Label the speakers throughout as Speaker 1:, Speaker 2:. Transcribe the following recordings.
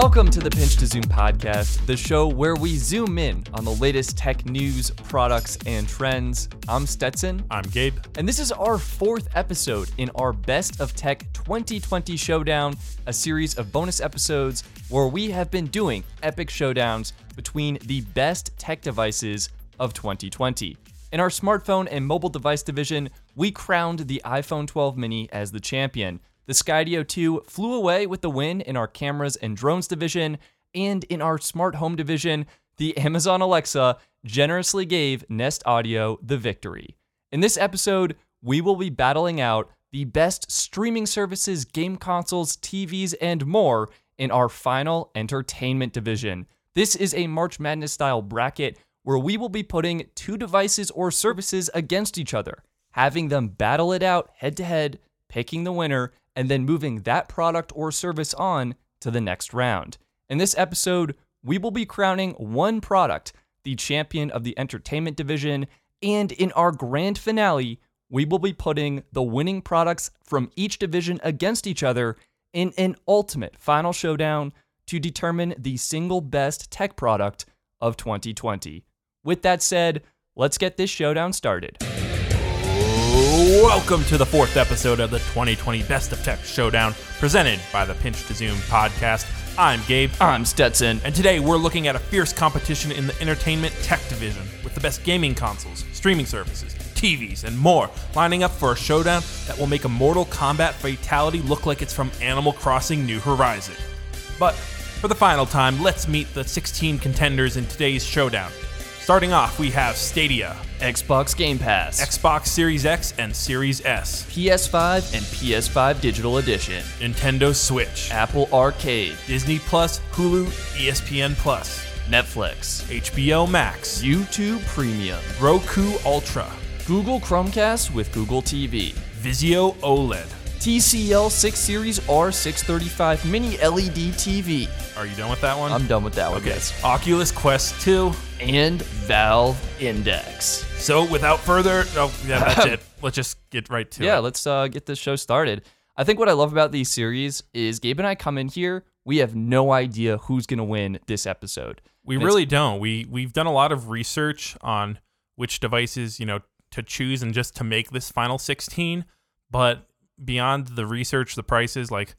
Speaker 1: Welcome to the Pinch to Zoom podcast, the show where we zoom in on the latest tech news, products, and trends. I'm Stetson.
Speaker 2: I'm Gabe.
Speaker 1: And this is our fourth episode in our Best of Tech 2020 Showdown, a series of bonus episodes where we have been doing epic showdowns between the best tech devices of 2020. In our smartphone and mobile device division, we crowned the iPhone 12 mini as the champion. The Skydio 2 flew away with the win in our cameras and drones division, and in our smart home division, the Amazon Alexa generously gave Nest Audio the victory. In this episode, we will be battling out the best streaming services, game consoles, TVs, and more in our final entertainment division. This is a March Madness style bracket where we will be putting two devices or services against each other, having them battle it out head to head, picking the winner, and then moving that product or service on to the next round. In this episode, we will be crowning one product the champion of the entertainment division, and in our grand finale, we will be putting the winning products from each division against each other in an ultimate final showdown to determine the single best tech product of 2020. With that said, let's get this showdown started.
Speaker 2: Welcome to the fourth episode of the 2020 Best of Tech Showdown, presented by the Pinch to Zoom podcast. I'm Gabe,
Speaker 1: I'm Stetson.
Speaker 2: and today we're looking at a fierce competition in the entertainment tech division with the best gaming consoles, streaming services, TVs, and more lining up for a showdown that will make a Mortal Kombat fatality look like it's from Animal Crossing New Horizon. But for the final time, let's meet the 16 contenders in today's showdown. Starting off, we have Stadia,
Speaker 1: Xbox Game Pass,
Speaker 2: Xbox Series X and Series S,
Speaker 1: PS5 and PS5 Digital Edition,
Speaker 2: Nintendo Switch,
Speaker 1: Apple Arcade,
Speaker 2: Disney Plus, Hulu, ESPN Plus,
Speaker 1: Netflix,
Speaker 2: HBO Max,
Speaker 1: YouTube Premium,
Speaker 2: Roku Ultra,
Speaker 1: Google Chromecast with Google TV,
Speaker 2: Vizio OLED.
Speaker 1: TCL 6 Series R635 Mini LED TV.
Speaker 2: Are you done with that one?
Speaker 1: I'm done with that one,
Speaker 2: okay.
Speaker 1: guys.
Speaker 2: Oculus Quest 2.
Speaker 1: And Valve Index.
Speaker 2: So without further, oh yeah, that's it. Let's just get right to it.
Speaker 1: yeah,
Speaker 2: it.
Speaker 1: let's uh, get this show started. I think what I love about these series is Gabe and I come in here, we have no idea who's going to win this episode.
Speaker 2: We
Speaker 1: And
Speaker 2: really don't. We we've done a lot of research on which devices you know to choose and just to make this final 16. But beyond the research, the prices, like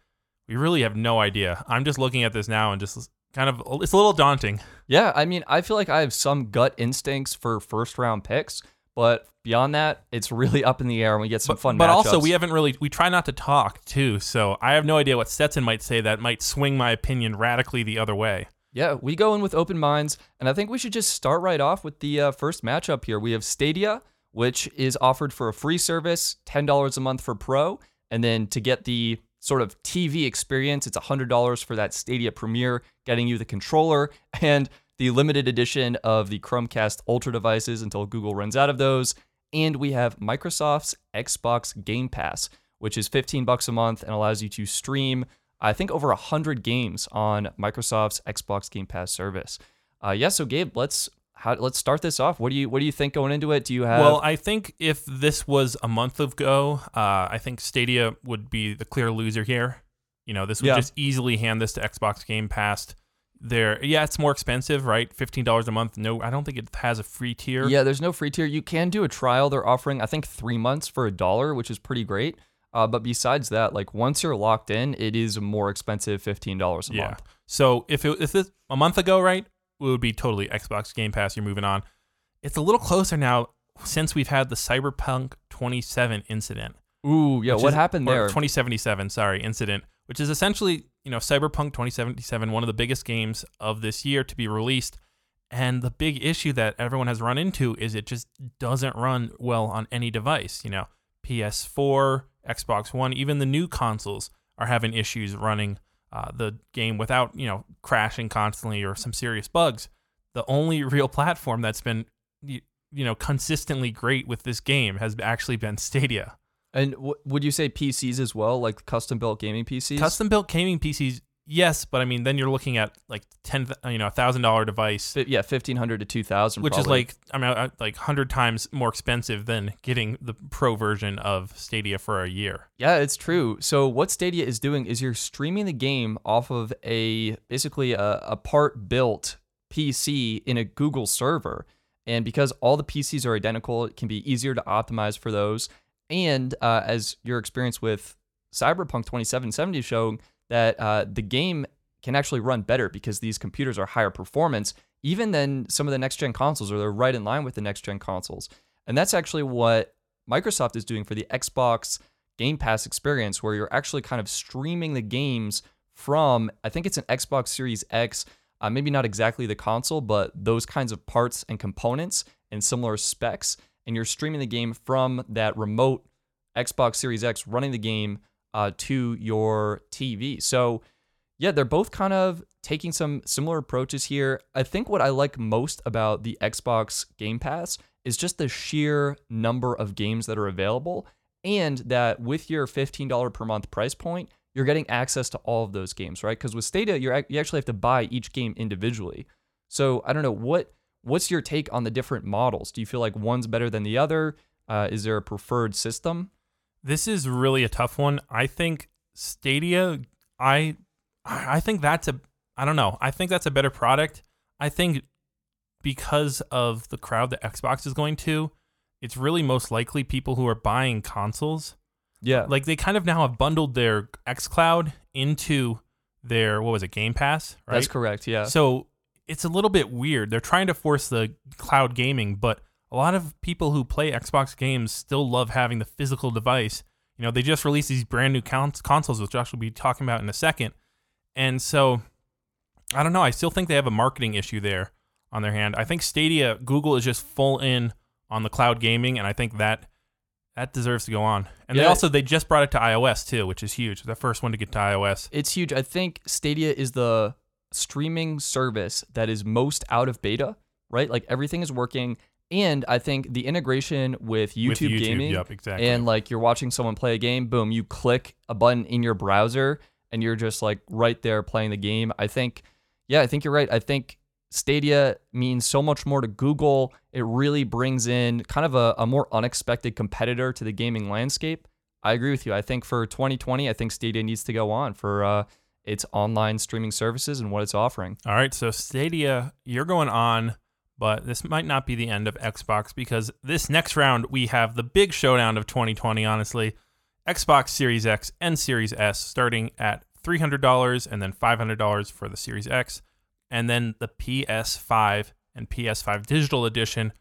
Speaker 2: we really have no idea. I'm just looking at this now and just kind of it's a little daunting.
Speaker 1: Yeah, I mean, I feel like I have some gut instincts for first round picks, but beyond that, it's really up in the air and we get some
Speaker 2: But,
Speaker 1: fun
Speaker 2: but also we haven't really we try not to talk too. So I have no idea what Stetson might say that might swing my opinion radically the other way.
Speaker 1: Yeah, we go in with open minds, and I think we should just start right off with the uh, first matchup here. We have Stadia, which is offered for a free service, ten dollars a month for Pro, and then to get the sort of TV experience, it's hundred dollars for that Stadia Premiere, getting you the controller and the limited edition of the Chromecast Ultra devices until Google runs out of those. And we have Microsoft's Xbox Game Pass, which is 15 bucks a month and allows you to stream I think over 100 games on Microsoft's Xbox Game Pass service. Uh, yeah, so Gabe, let's how, let's start this off. What do you what do you think going into it? Do you have
Speaker 2: Well, I think if this was a month ago, uh, I think Stadia would be the clear loser here. You know, this would
Speaker 1: Yeah.
Speaker 2: just easily hand this to Xbox Game Pass. There, yeah, it's more expensive, right? Fifteen dollars a month. No, I don't think it has a free tier.
Speaker 1: Yeah, there's no free tier. You can do a trial. They're offering, I think, three months for a dollar, which is pretty great. Uh, but besides that, like once you're locked in, it is a more expensive fifteen dollars a
Speaker 2: Yeah.
Speaker 1: month.
Speaker 2: So if it, if this a month ago, right, would be totally Xbox Game Pass. You're moving on. It's a little closer now since we've had the Cyberpunk 27 incident.
Speaker 1: Ooh, yeah. What
Speaker 2: is-
Speaker 1: happened there?
Speaker 2: 2077, sorry, incident, which is essentially, you know, Cyberpunk 2077, one of the biggest games of this year to be released. And the big issue that everyone has run into is it just doesn't run well on any device. You know, PS4, Xbox One, even the new consoles are having issues running uh, the game without, you know, crashing constantly or some serious bugs. The only real platform that's been, you, you know, consistently great with this game has actually been Stadia.
Speaker 1: and w- would you say PCs as well, like custom built gaming PCs?
Speaker 2: Custom built gaming PCs, Yes, but I mean, then you're looking at like ten, you know, a thousand dollar device,
Speaker 1: Fi- yeah, fifteen hundred to two thousand,
Speaker 2: which is like I mean, like hundred times more expensive than getting the pro version of Stadia for a year.
Speaker 1: Yeah, it's true. So what Stadia is doing is you're streaming the game off of a basically a, a part built PC in a Google server. And because all the PCs are identical, it can be easier to optimize for those. And uh, as your experience with Cyberpunk 2077 is showing, that uh, the game can actually run better because these computers are higher performance, even than some of the next gen consoles, or they're right in line with the next gen consoles. And that's actually what Microsoft is doing for the Xbox Game Pass experience, where you're actually kind of streaming the games from, I think it's an Xbox Series X, uh, maybe not exactly the console, but those kinds of parts and components and similar specs. And you're streaming the game from that remote Xbox Series X running the game uh, to your TV. So, yeah, they're both kind of taking some similar approaches here. I think what I like most about the Xbox Game Pass is just the sheer number of games that are available, and that with your $15 per month price point, you're getting access to all of those games, right? Because with Stadia, you're you actually have to buy each game individually. So I don't know what what's your take on the different models. Do you feel like one's better than the other? Uh, is there a preferred system?
Speaker 2: This is really a tough one. I think Stadia, I I think that's a I don't know. I think that's a better product. I think because of the crowd that Xbox is going to, it's really most likely people who are buying consoles.
Speaker 1: Yeah.
Speaker 2: Like they kind of now have bundled their xCloud into their what was it, Game Pass, right?
Speaker 1: That's correct. Yeah.
Speaker 2: So it's a little bit weird. They're trying to force the cloud gaming, but a lot of people who play Xbox games still love having the physical device. You know, they just released these brand new cons- consoles, which Josh will be talking about in a second. And so, I don't know. I still think they have a marketing issue there on their hand. I think Stadia, Google is just full in on the cloud gaming, and I think that that deserves to go on. And they also they just brought it to iOS too, which is huge. The first one to get to iOS.
Speaker 1: it's huge. I think Stadia is the streaming service that is most out of beta, right? Like everything is working. And I think the integration with YouTube,
Speaker 2: With YouTube,
Speaker 1: gaming
Speaker 2: yep, exactly.
Speaker 1: and like you're watching someone play a game, boom, you click a button in your browser and you're just like right there playing the game. I think, yeah, I think you're right. I think Stadia means so much more to Google. It really brings in kind of a, a more unexpected competitor to the gaming landscape. I agree with you. I think for 2020, I think Stadia needs to go on for uh, its online streaming services and what it's offering.
Speaker 2: All right, so Stadia, you're going on, but this might not be the end of Xbox because this next round we have the big showdown of 2020, honestly. Xbox Series X and Series S starting at $300 and then $500 for the Series X, and then the PS5 and PS5 Digital Edition,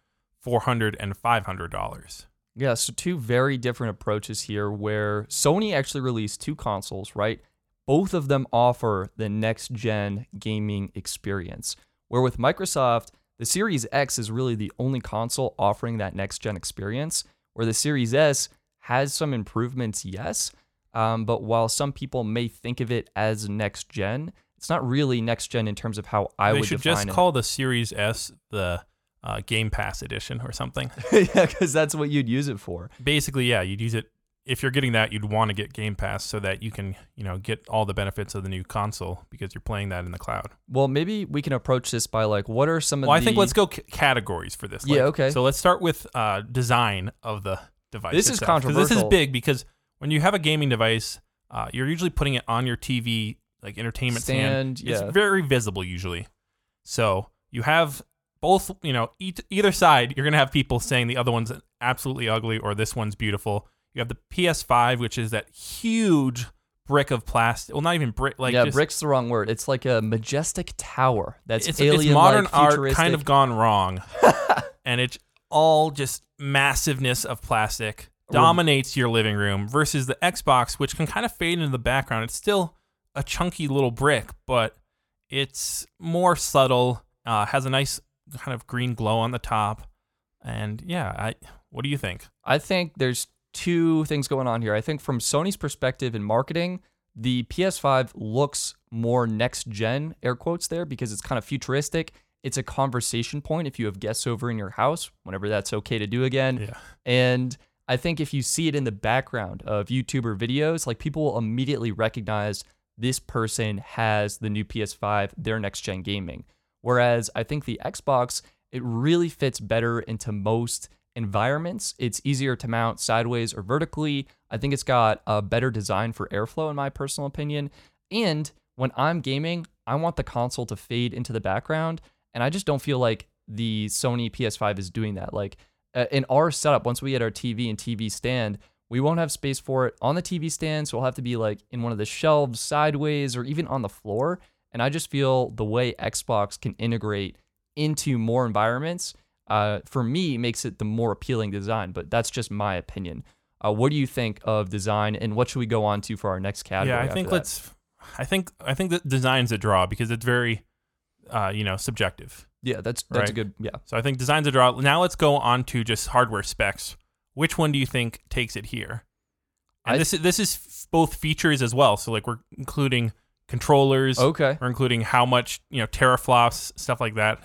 Speaker 2: $400 and $500.
Speaker 1: Yeah, so two very different approaches here where Sony actually released two consoles, right? Both of them offer the next gen gaming experience. Where with Microsoft, the Series X is really the only console offering that next gen experience, where the Series S has some improvements, yes. Um, but while some people may think of it as next gen, it's not really next gen in terms of how I would define it.
Speaker 2: they
Speaker 1: would
Speaker 2: should
Speaker 1: define
Speaker 2: just
Speaker 1: it.
Speaker 2: call the Series S the uh, Game Pass edition or something.
Speaker 1: yeah, because that's what you'd use it for.
Speaker 2: basically, yeah, you'd use it if you're getting that. You'd want to get Game Pass so that you can, you know, get all the benefits of the new console because you're playing that in the cloud.
Speaker 1: Well, maybe we can approach this by like, what are some of
Speaker 2: Well, I think let's go c- categories for this.
Speaker 1: Yeah, okay.
Speaker 2: So let's start with uh, design of the device.
Speaker 1: This is
Speaker 2: itself, 'cause This is big because when you have a gaming device, uh, you're usually putting it on your TV, like entertainment stand.
Speaker 1: Stand, yeah.
Speaker 2: It's very visible usually. So you have both, you know, each, either side, you're going to have people saying the other one's absolutely ugly or this one's beautiful. You have the PS5, which is that huge brick of plastic. Well, not even brick. Like
Speaker 1: yeah,
Speaker 2: just,
Speaker 1: brick's the wrong word. It's like a majestic tower that's
Speaker 2: it's,
Speaker 1: alien
Speaker 2: it's modern
Speaker 1: like,
Speaker 2: art kind of gone wrong and it's all just massiveness of plastic dominates your living room versus the xbox which can kind of fade into the background it's still a chunky little brick but it's more subtle uh, has a nice kind of green glow on the top and yeah i what do you think
Speaker 1: I think there's two things going on here. I think from Sony's perspective in marketing, the PS5 looks more next gen, air quotes there, because it's kind of futuristic. It's a conversation point if you have guests over in your house, whenever that's okay to do again.
Speaker 2: yeah
Speaker 1: And I think if you see it in the background of YouTuber videos, like people will immediately recognize this person has the new PS5, their next gen gaming. Whereas I think the Xbox, it really fits better into most environments. It's easier to mount sideways or vertically. I think it's got a better design for airflow, in my personal opinion. And when I'm gaming, I want the console to fade into the background. And I just don't feel like the Sony PS5 is doing that. Like uh, in our setup, once we get our TV and TV stand, we won't have space for it on the TV stand. So we'll have to be like in one of the shelves sideways or even on the floor. And I just feel the way Xbox can integrate into more environments, uh, for me, makes it the more appealing design. But that's just my opinion. Uh, what do you think of design, and what should we go on to for our next category?
Speaker 2: Yeah, I think let's. I think I think that design's a draw because it's very, uh, you know, subjective.
Speaker 1: Yeah, that's that's a good. Yeah,
Speaker 2: So I think design's a draw. Now let's go on to just hardware specs. Which one do you think takes it here? And
Speaker 1: I-
Speaker 2: this is this is both features as well. So like we're including controllers.
Speaker 1: okay.
Speaker 2: We're including how much you know teraflops, stuff like that.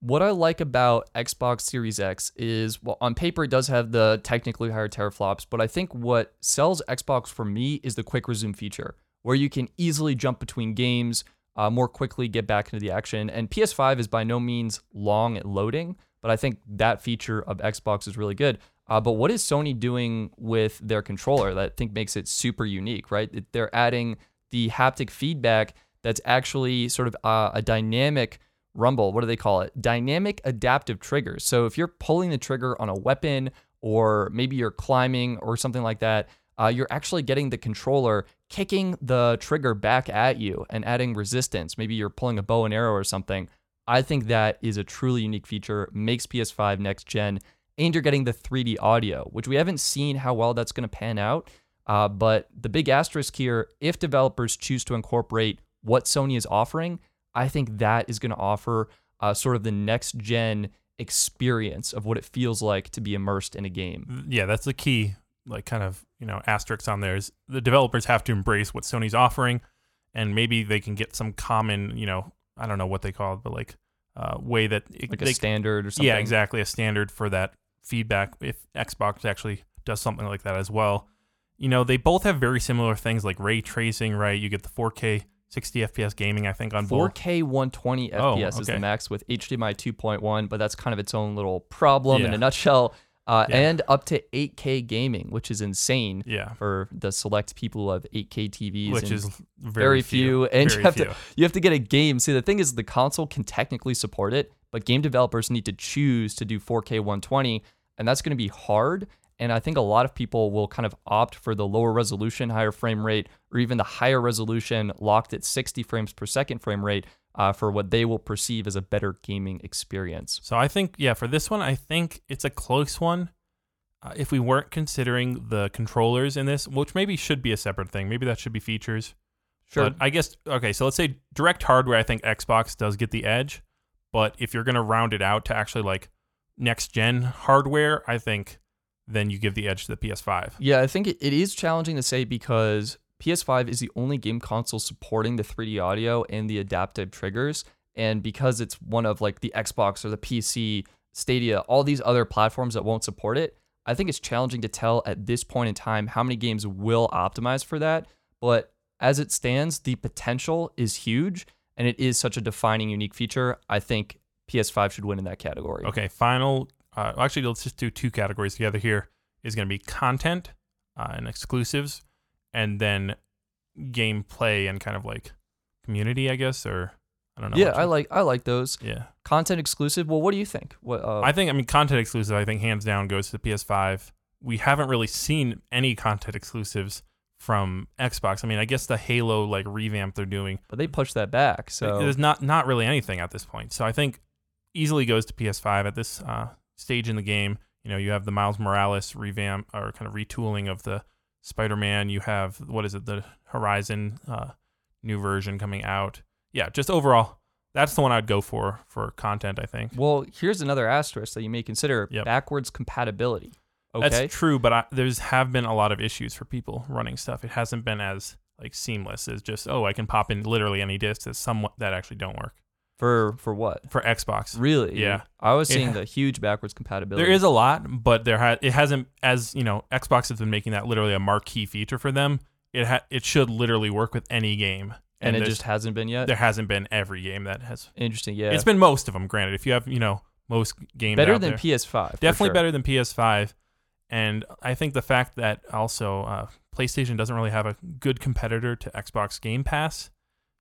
Speaker 1: What I like about Xbox Series X is, well, on paper it does have the technically higher teraflops, but I think what sells Xbox for me is the quick resume feature, where you can easily jump between games, uh, more quickly get back into the action. And PS5 is by no means long at loading, but I think that feature of Xbox is really good. Uh, but what is Sony doing with their controller that I think makes it super unique, right? They're adding the haptic feedback that's actually sort of uh, a dynamic rumble. What do they call it? Dynamic adaptive triggers. So if you're pulling the trigger on a weapon or maybe you're climbing or something like that, uh, you're actually getting the controller kicking the trigger back at you and adding resistance. Maybe you're pulling a bow and arrow or something. I think that is a truly unique feature, makes PS5 next gen, and you're getting the 3D audio, which we haven't seen how well that's going to pan out. Uh, but the big asterisk here, if developers choose to incorporate what Sony is offering, I think that is going to offer uh, sort of the next gen experience of what it feels like to be immersed in a game.
Speaker 2: Yeah, that's the key. Like kind of you know asterisk on there is the developers have to embrace what Sony's offering, and maybe they can get some common you know I don't know what they call it, but like uh, way that it,
Speaker 1: Like
Speaker 2: they
Speaker 1: a standard or something.
Speaker 2: Yeah, exactly. A standard for that feedback if Xbox actually does something like that as well. You know, they both have very similar things like ray tracing, right? You get the 4K 60 FPS gaming, I think, on
Speaker 1: 4K 120
Speaker 2: Oh,
Speaker 1: FPS is the max with HDMI 2.1, but that's kind of its own little problem in a nutshell. Uh,
Speaker 2: Yeah.
Speaker 1: And up to 8K gaming, which is insane
Speaker 2: Yeah.
Speaker 1: for the select people who have 8K TVs.
Speaker 2: Which is very,
Speaker 1: very few, and
Speaker 2: very
Speaker 1: you have
Speaker 2: few.
Speaker 1: to you have to get a game. See, the thing is, the console can technically support it, but game developers need to choose to do 4K 120, and that's going to be hard. And I think a lot of people will kind of opt for the lower resolution, higher frame rate, or even the higher resolution, locked at 60 frames per second frame rate, uh, for what they will perceive as a better gaming experience.
Speaker 2: So I think, yeah, for this one, I think it's a close one. Uh, if we weren't considering the controllers in this, which maybe should be a separate thing, maybe that should be features.
Speaker 1: Sure.
Speaker 2: But I guess okay, so let's say direct hardware. I think Xbox does get the edge, but if you're gonna round it out to actually like next gen hardware, I think then you give the edge to the PS5.
Speaker 1: Yeah, I think it, it is challenging to say because PS5 is the only game console supporting the 3D audio and the adaptive triggers. And because it's one of like the Xbox or the PC, Stadia, all these other platforms that won't support it, I think it's challenging to tell at this point in time how many games will optimize for that. But as it stands, the potential is huge and it is such a defining, unique feature. I think PS5 should win in that category.
Speaker 2: Okay, final. Uh, actually, let's just do two categories together. Here is going to be content uh, and exclusives, and then gameplay and kind of like community, I guess, or I don't know.
Speaker 1: Yeah, I like I like those.
Speaker 2: Yeah,
Speaker 1: Content exclusive. Well, what do you think? What uh,
Speaker 2: I think I mean content exclusive. I think hands down goes to the PS5. We haven't really seen any content exclusives from Xbox. I mean, I guess the Halo like revamp they're doing.
Speaker 1: but they pushed that back. So
Speaker 2: There's not not really anything at this point. So I think easily goes to PS5 at this uh, stage in the game. You know, you have the Miles Morales revamp or kind of retooling of the Spider-Man. You have what is it, the Horizon uh, new version coming out. Yeah, just overall, that's the one I'd go for for content. I think.
Speaker 1: well, here's another asterisk that you may consider:
Speaker 2: Yep.
Speaker 1: backwards compatibility. Okay,
Speaker 2: That's true, but I, there's have been a lot of issues for people running stuff. It hasn't been as like seamless as just oh I can pop in literally any discs that somewhat that actually don't work
Speaker 1: for for what?
Speaker 2: for Xbox.
Speaker 1: Really?
Speaker 2: Yeah.
Speaker 1: I was seeing the huge backwards compatibility.
Speaker 2: There is a lot, but there ha- it hasn't as you know Xbox has been making that literally a marquee feature for them. it ha- it should literally work with any game.
Speaker 1: and, it just hasn't been yet.
Speaker 2: there hasn't been every game that has.
Speaker 1: Interesting. Yeah.
Speaker 2: It's been most of them. Granted, if you have you know most games
Speaker 1: better than
Speaker 2: there.
Speaker 1: PS5.
Speaker 2: definitely
Speaker 1: sure.
Speaker 2: better than PS5. And I think the fact that also uh, PlayStation doesn't really have a good competitor to Xbox Game Pass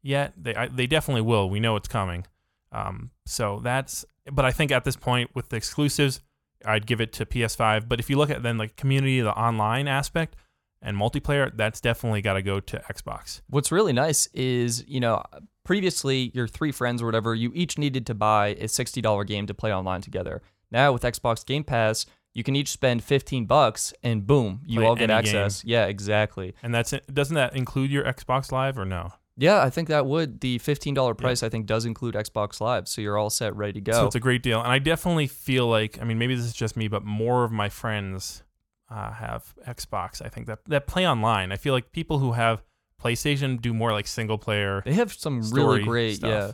Speaker 2: yet, they I, they definitely will. We know it's coming. Um, so that's. But I think at this point with the exclusives, I'd give it to PS5. But if you look at then like community, the online aspect, and multiplayer, that's definitely got to go to Xbox.
Speaker 1: What's really nice is, you know, previously your three friends or whatever, you each needed to buy a $60 game to play online together. Now with Xbox Game Pass, you can each spend 15 bucks and boom, you
Speaker 2: Play
Speaker 1: all get access. Yeah, exactly.
Speaker 2: And that's doesn't that include your Xbox Live or no?
Speaker 1: Yeah, I think that would the $15 price I think does include Xbox Live, so you're all set ready to go.
Speaker 2: So it's a great deal, and I definitely feel like I mean maybe this is just me, but more of my friends uh, have Xbox. I think that that play online. I feel like people who have PlayStation do more like single player.
Speaker 1: they have some really great,
Speaker 2: stuff.
Speaker 1: yeah.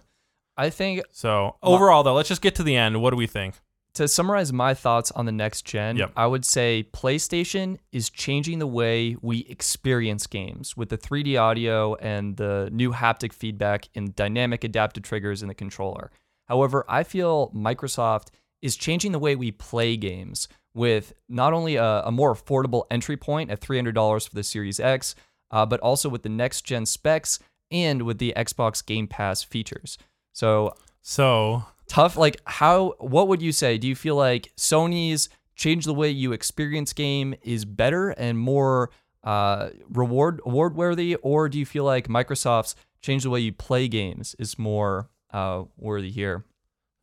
Speaker 1: I think
Speaker 2: So overall, though, let's just get to the end. What do we think?
Speaker 1: To summarize my thoughts on the next gen,
Speaker 2: Yep.
Speaker 1: I would say PlayStation is changing the way we experience games with the 3D audio and the new haptic feedback and dynamic adaptive triggers in the controller. However, I feel Microsoft is changing the way we play games with not only a, a more affordable entry point at $300 for the Series X, uh, but also with the next gen specs and with the Xbox Game Pass features. So
Speaker 2: So
Speaker 1: tough like how what would you say? Do you feel like sony's change the way you experience game is better and more uh reward award worthy or do you feel like microsoft's change the way you play games is more uh worthy here?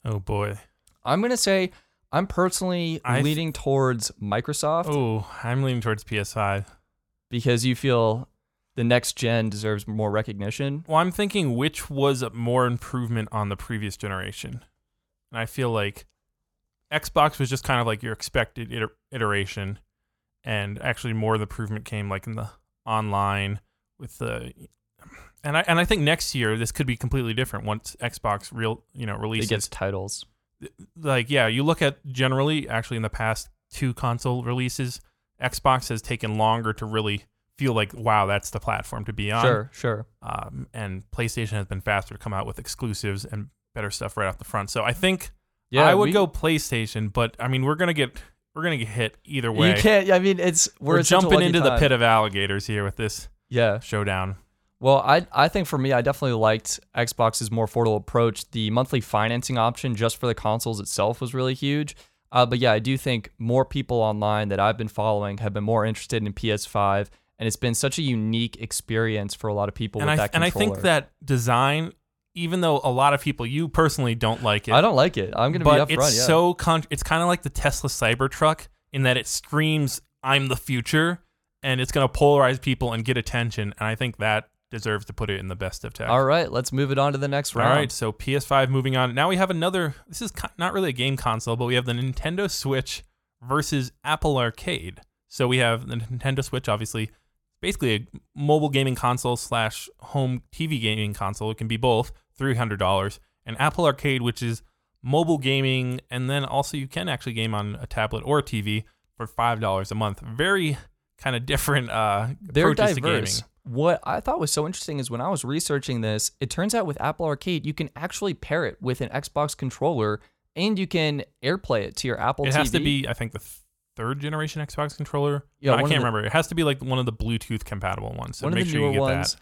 Speaker 2: Oh boy,
Speaker 1: i'm gonna say i'm personally
Speaker 2: I th-
Speaker 1: leaning towards microsoft.
Speaker 2: Oh I'm leaning towards PS5.
Speaker 1: because you feel the next gen deserves more recognition
Speaker 2: Well, I'm thinking which was a more improvement on the previous generation. And I feel like Xbox was just kind of like your expected iter- iteration. And actually, more of the improvement came like in the online with the. And I, and I think next year this could be completely different once Xbox real you know
Speaker 1: it
Speaker 2: releases
Speaker 1: gets titles
Speaker 2: like yeah you look at generally actually in the past two console releases Xbox has taken longer to really feel like wow that's the platform to be on
Speaker 1: sure sure
Speaker 2: um, and PlayStation has been faster to come out with exclusives and better stuff right off the front. So I think
Speaker 1: yeah
Speaker 2: I would
Speaker 1: we-
Speaker 2: go PlayStation, but I mean we're gonna get we're gonna get hit either way.
Speaker 1: you can't i mean it's we're,
Speaker 2: we're
Speaker 1: in such a
Speaker 2: jumping into the pit of alligators here with this
Speaker 1: yeah
Speaker 2: showdown.
Speaker 1: Well, I I think for me, I definitely liked Xbox's more affordable approach. The monthly financing option just for the consoles itself was really huge. Uh, but yeah, I do think more people online that I've been following have been more interested in PS5, and it's been such a unique experience for a lot of people
Speaker 2: And
Speaker 1: with
Speaker 2: I and I think that design, even though a lot of people, you personally don't like it,
Speaker 1: I don't like it. I'm gonna
Speaker 2: but
Speaker 1: be upfront.
Speaker 2: it's
Speaker 1: yeah.
Speaker 2: so con- it's kind of like the Tesla Cybertruck in that it screams "I'm the future" and it's gonna polarize people and get attention. And I think that deserves to put it in the best of tech.
Speaker 1: All right, let's move it on to the next round.
Speaker 2: right, so PS5 moving on. Now we have another. This is not really a game console, but we have the Nintendo Switch versus Apple Arcade. So we have the Nintendo Switch, obviously, basically a mobile gaming console slash home TV gaming console. It can be both, three hundred dollars, and Apple Arcade, which is mobile gaming, and then also you can actually game on a tablet or a TV for five dollars a month. Very kind of different uh,
Speaker 1: They're
Speaker 2: approaches to
Speaker 1: diverse.
Speaker 2: gaming.
Speaker 1: What I thought was so interesting is when I was researching this, it turns out with Apple Arcade, you can actually pair it with an Xbox controller and you can AirPlay it to your Apple
Speaker 2: It
Speaker 1: TV.
Speaker 2: It has to be, I think, the third generation Xbox controller.
Speaker 1: Yeah,
Speaker 2: I can't
Speaker 1: the-
Speaker 2: remember. It has to be like one of the Bluetooth compatible ones. So
Speaker 1: one
Speaker 2: make
Speaker 1: of the
Speaker 2: sure
Speaker 1: newer
Speaker 2: you get
Speaker 1: ones.
Speaker 2: that.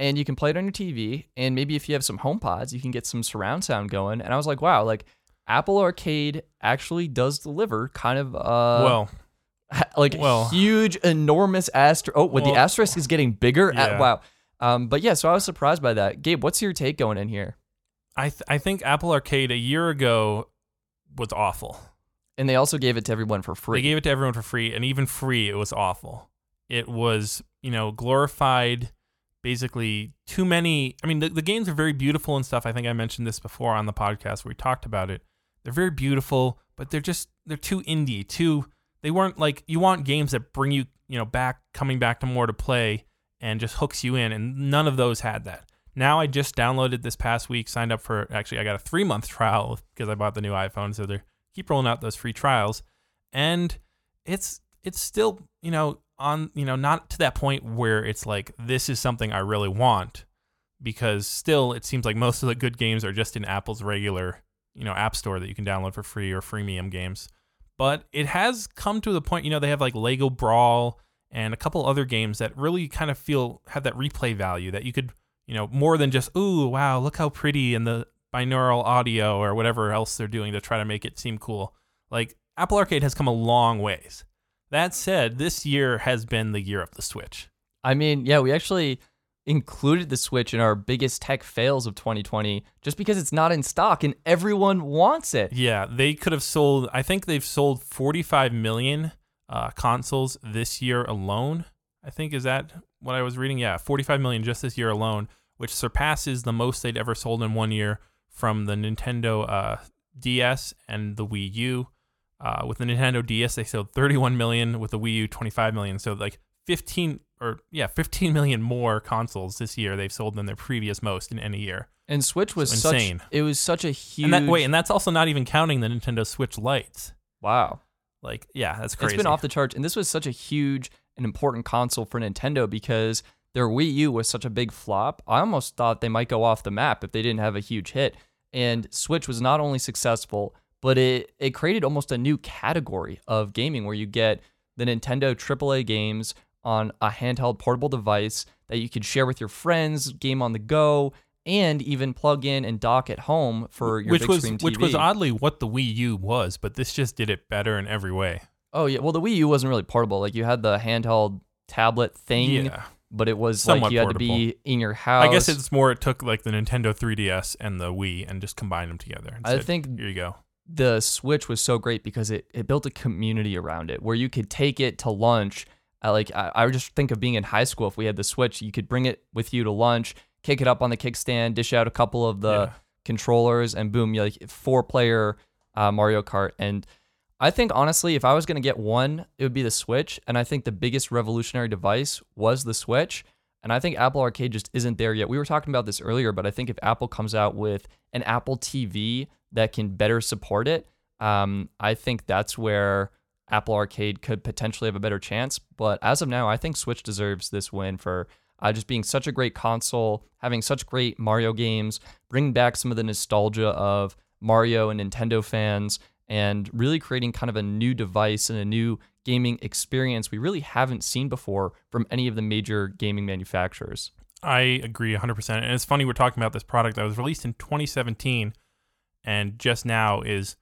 Speaker 1: And you can play it on your TV. And maybe if you have some HomePods, you can get some surround sound going. And I was like, wow, like Apple Arcade actually does deliver kind of uh
Speaker 2: well,
Speaker 1: like
Speaker 2: well-
Speaker 1: huge, enormous asterisk. Oh, with the asterisk is getting bigger. At, wow. Um, but yeah, so I was surprised by that. Gabe, what's your take going in here?
Speaker 2: I th- I think Apple Arcade a year ago was awful.
Speaker 1: And they also gave it to everyone for free.
Speaker 2: They gave it to everyone for free, and even free, it was awful. It was, you know, glorified. Basically, too many. I mean, the, the games are very beautiful and stuff. I think I mentioned this before on the podcast where we talked about it. They're very beautiful, but they're just they're too indie. Too they weren't like you want games that bring you you know back coming back to more to play and just hooks you in, and none of those had that. Now I just downloaded this past week, signed up for actually I got a three month trial because I bought the new iPhone, so they keep rolling out those free trials, and it's it's still, you know, on, you know, not to that point where it's like this is something I really want because still it seems like most of the good games are just in Apple's regular, you know, app store that you can download for free or freemium games. But it has come to the point, you know, they have like Lego Brawl and a couple other games that really kind of feel have that replay value that you could, you know, more than just, ooh, wow, look how pretty and the binaural audio or whatever else they're doing to try to make it seem cool. Like Apple Arcade has come a long ways. That said, this year has been the year of the Switch.
Speaker 1: I mean, yeah, we actually included the Switch in our biggest tech fails of 2020 just because it's not in stock and everyone wants it.
Speaker 2: Yeah, they could have sold, I think they've sold 45 million uh, consoles this year alone. I think, is that what I was reading? Yeah, 45 million just this year alone, which surpasses the most they'd ever sold in one year from the Nintendo uh, DS and the Wii U. Uh, with the Nintendo DS, they sold 31 million. With the Wii U, 25 million. So like 15 or yeah, 15 million more consoles this year they've sold than their previous most in any year.
Speaker 1: And Switch was
Speaker 2: So
Speaker 1: such
Speaker 2: insane.
Speaker 1: it was such a huge
Speaker 2: And that, wait, and that's also not even counting the Nintendo Switch Lights.
Speaker 1: wow.
Speaker 2: Like, yeah, that's crazy.
Speaker 1: It's been off the charts, and this was such a huge and important console for Nintendo because their Wii U was such a big flop. I almost thought they might go off the map if they didn't have a huge hit. And Switch was not only successful, but it it created almost a new category of gaming where you get the Nintendo AAA games on a handheld portable device that you could share with your friends, game on the go, and even plug in and dock at home for your
Speaker 2: which
Speaker 1: big
Speaker 2: was
Speaker 1: screen TV.
Speaker 2: which was oddly what the Wii U was, but this just did it better in every way.
Speaker 1: Oh yeah, well the Wii U wasn't really portable. Like you had the handheld tablet thing,
Speaker 2: Yeah.
Speaker 1: But it was
Speaker 2: Somewhat
Speaker 1: like you had to be in your house.
Speaker 2: I guess it's more it took like the Nintendo 3DS and the Wii and just combined them together.
Speaker 1: I
Speaker 2: said,
Speaker 1: think
Speaker 2: here you go.
Speaker 1: the Switch was so great because it, it built a community around it where you could take it to lunch. I like I, I would just think of being in high school if we had the Switch, you could bring it with you to lunch, kick it up on the kickstand, dish out a couple of the
Speaker 2: Yeah.
Speaker 1: controllers, and boom, you like four player uh, Mario Kart. And I think honestly, if I was gonna get one, it would be the Switch. And I think the biggest revolutionary device was the Switch. And I think Apple Arcade just isn't there yet. We were talking about this earlier, but I think if Apple comes out with an Apple TV that can better support it, um, I think that's where Apple Arcade could potentially have a better chance. But as of now, I think Switch deserves this win for uh, just being such a great console, having such great Mario games, bringing back some of the nostalgia of Mario and Nintendo fans, and really creating kind of a new device and a new gaming experience we really haven't seen before from any of the major gaming manufacturers.
Speaker 2: I agree 100%. And it's funny we're talking about this product that was released in 2017 and just now is,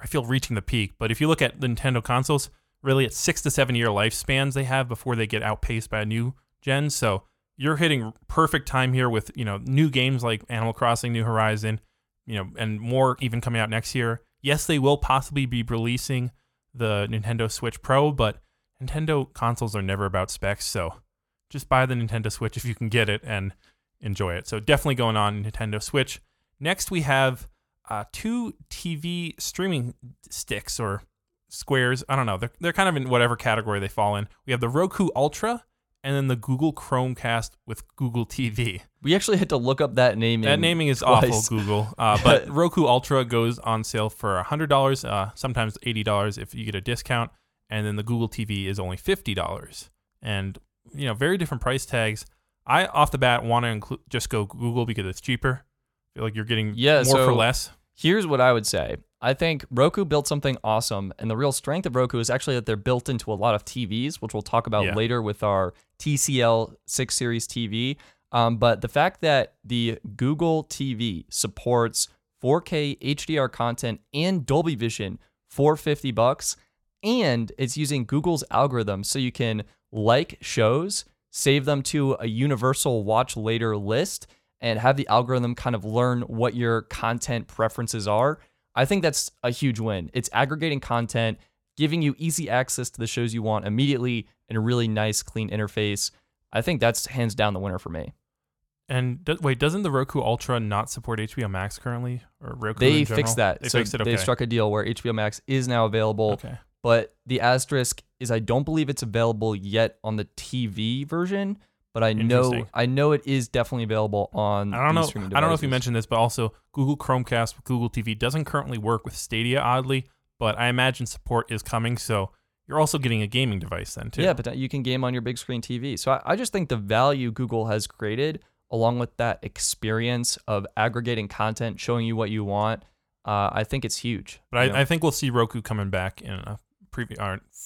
Speaker 2: I feel, reaching the peak. But if you look at Nintendo consoles, really it's six to seven year lifespans they have before they get outpaced by a new gen. So you're hitting perfect time here with, you know, new games like Animal Crossing, New Horizon, you know, and more even coming out next year. Yes, they will possibly be releasing the Nintendo Switch Pro, but Nintendo consoles are never about specs. So just buy the Nintendo Switch if you can get it and enjoy it. So definitely going on Nintendo Switch. Next, we have uh, two TV streaming sticks or squares. I don't know. They're, they're kind of in whatever category they fall in. We have the Roku Ultra and then the Google Chromecast with Google TV.
Speaker 1: We actually had to look up that naming.
Speaker 2: That naming is
Speaker 1: twice.
Speaker 2: awful, Google. Uh, but Roku Ultra goes on sale for $100, uh, sometimes $80 if you get a discount. And then the Google TV is only $50. And, you know, very different price tags. I, off the bat, want to include just go Google because it's cheaper. I feel like you're getting
Speaker 1: Yeah,
Speaker 2: more
Speaker 1: so-
Speaker 2: for less.
Speaker 1: Here's what I would say. I think Roku built something awesome, and the real strength of Roku is actually that they're built into a lot of TVs, which we'll talk about
Speaker 2: Yeah.
Speaker 1: later with our TCL 6 Series TV. Um, but the fact that the Google TV supports 4K HDR content and Dolby Vision for 50 bucks, and it's using Google's algorithm so you can like shows, save them to a universal watch later list, and have the algorithm kind of learn what your content preferences are. I think that's a huge win. It's aggregating content, giving you easy access to the shows you want immediately in a really nice, clean interface. I think that's hands down the winner for me.
Speaker 2: And do, wait, doesn't the Roku Ultra not support HBO Max currently? Or Roku
Speaker 1: They fixed that.
Speaker 2: They
Speaker 1: so
Speaker 2: fixed it. Okay.
Speaker 1: they struck a deal where HBO Max is now available.
Speaker 2: okay.
Speaker 1: But the asterisk is I don't believe it's available yet on the TV version, but I know I know it is definitely available on
Speaker 2: I don't know. I don't know if you mentioned this, but also Google Chromecast with Google TV doesn't currently work with Stadia, oddly. But I imagine support is coming, so you're also getting a gaming device then too.
Speaker 1: Yeah, but you can game on your big screen TV. So I, I just think the value Google has created, along with that experience of aggregating content, showing you what you want, uh, I think it's huge.
Speaker 2: But? I, I think we'll see Roku coming back in a previous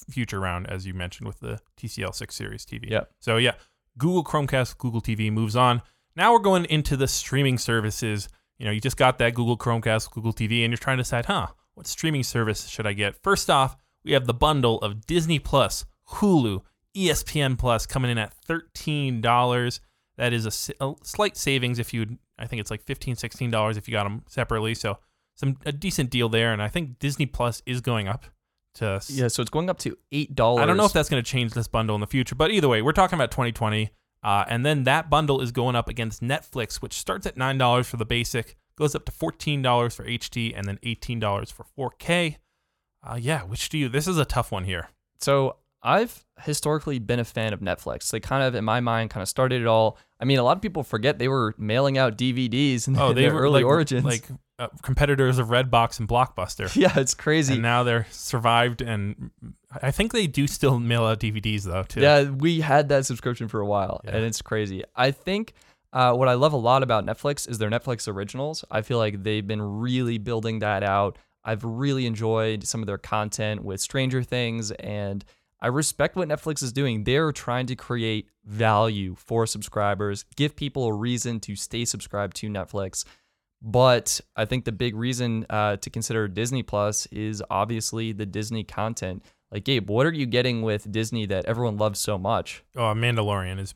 Speaker 2: future round, as you mentioned with the TCL 6 Series TV.
Speaker 1: Yeah.
Speaker 2: So yeah, Google Chromecast, Google TV moves on. Now we're going into the streaming services. You know, you just got that Google Chromecast, Google TV, and you're trying to decide, huh, what streaming service should I get? First off, we have the bundle of Disney Plus, Hulu, ESPN Plus coming in at $13. That is a slight savings if you, I think it's like $15, $16 if you got them separately. So some a decent deal there. And I think Disney Plus is going up to.
Speaker 1: yeah, so it's going up to eight dollars.
Speaker 2: I don't know if that's going to change this bundle in the future, but either way, we're talking about 2020. Uh, and then that bundle is going up against Netflix, which starts at $9 for the basic, goes up to $14 for HD, and then $18 for 4K. Uh, yeah, which do you? This is a tough one here.
Speaker 1: So I've historically been a fan of Netflix. They kind of, in my mind, kind of started it all. I mean, a lot of people forget they were mailing out DVDs in,
Speaker 2: Oh,
Speaker 1: in
Speaker 2: they
Speaker 1: their
Speaker 2: were
Speaker 1: early
Speaker 2: like,
Speaker 1: origins.
Speaker 2: like uh, competitors of Redbox and Blockbuster.
Speaker 1: yeah, it's crazy.
Speaker 2: And now they're survived, and I think they do still mail out DVDs though too.
Speaker 1: Yeah, we had that subscription for a while,
Speaker 2: Yeah.
Speaker 1: and it's crazy. I think uh, what I love a lot about Netflix is their Netflix originals. I feel like they've been really building that out. I've really enjoyed some of their content with Stranger Things, and I respect what Netflix is doing. They're trying to create value for subscribers, give people a reason to stay subscribed to Netflix. But I think the big reason uh, to consider Disney Plus is obviously the Disney content. Like Gabe, what are you getting with Disney that everyone loves so much?
Speaker 2: Oh, Mandalorian is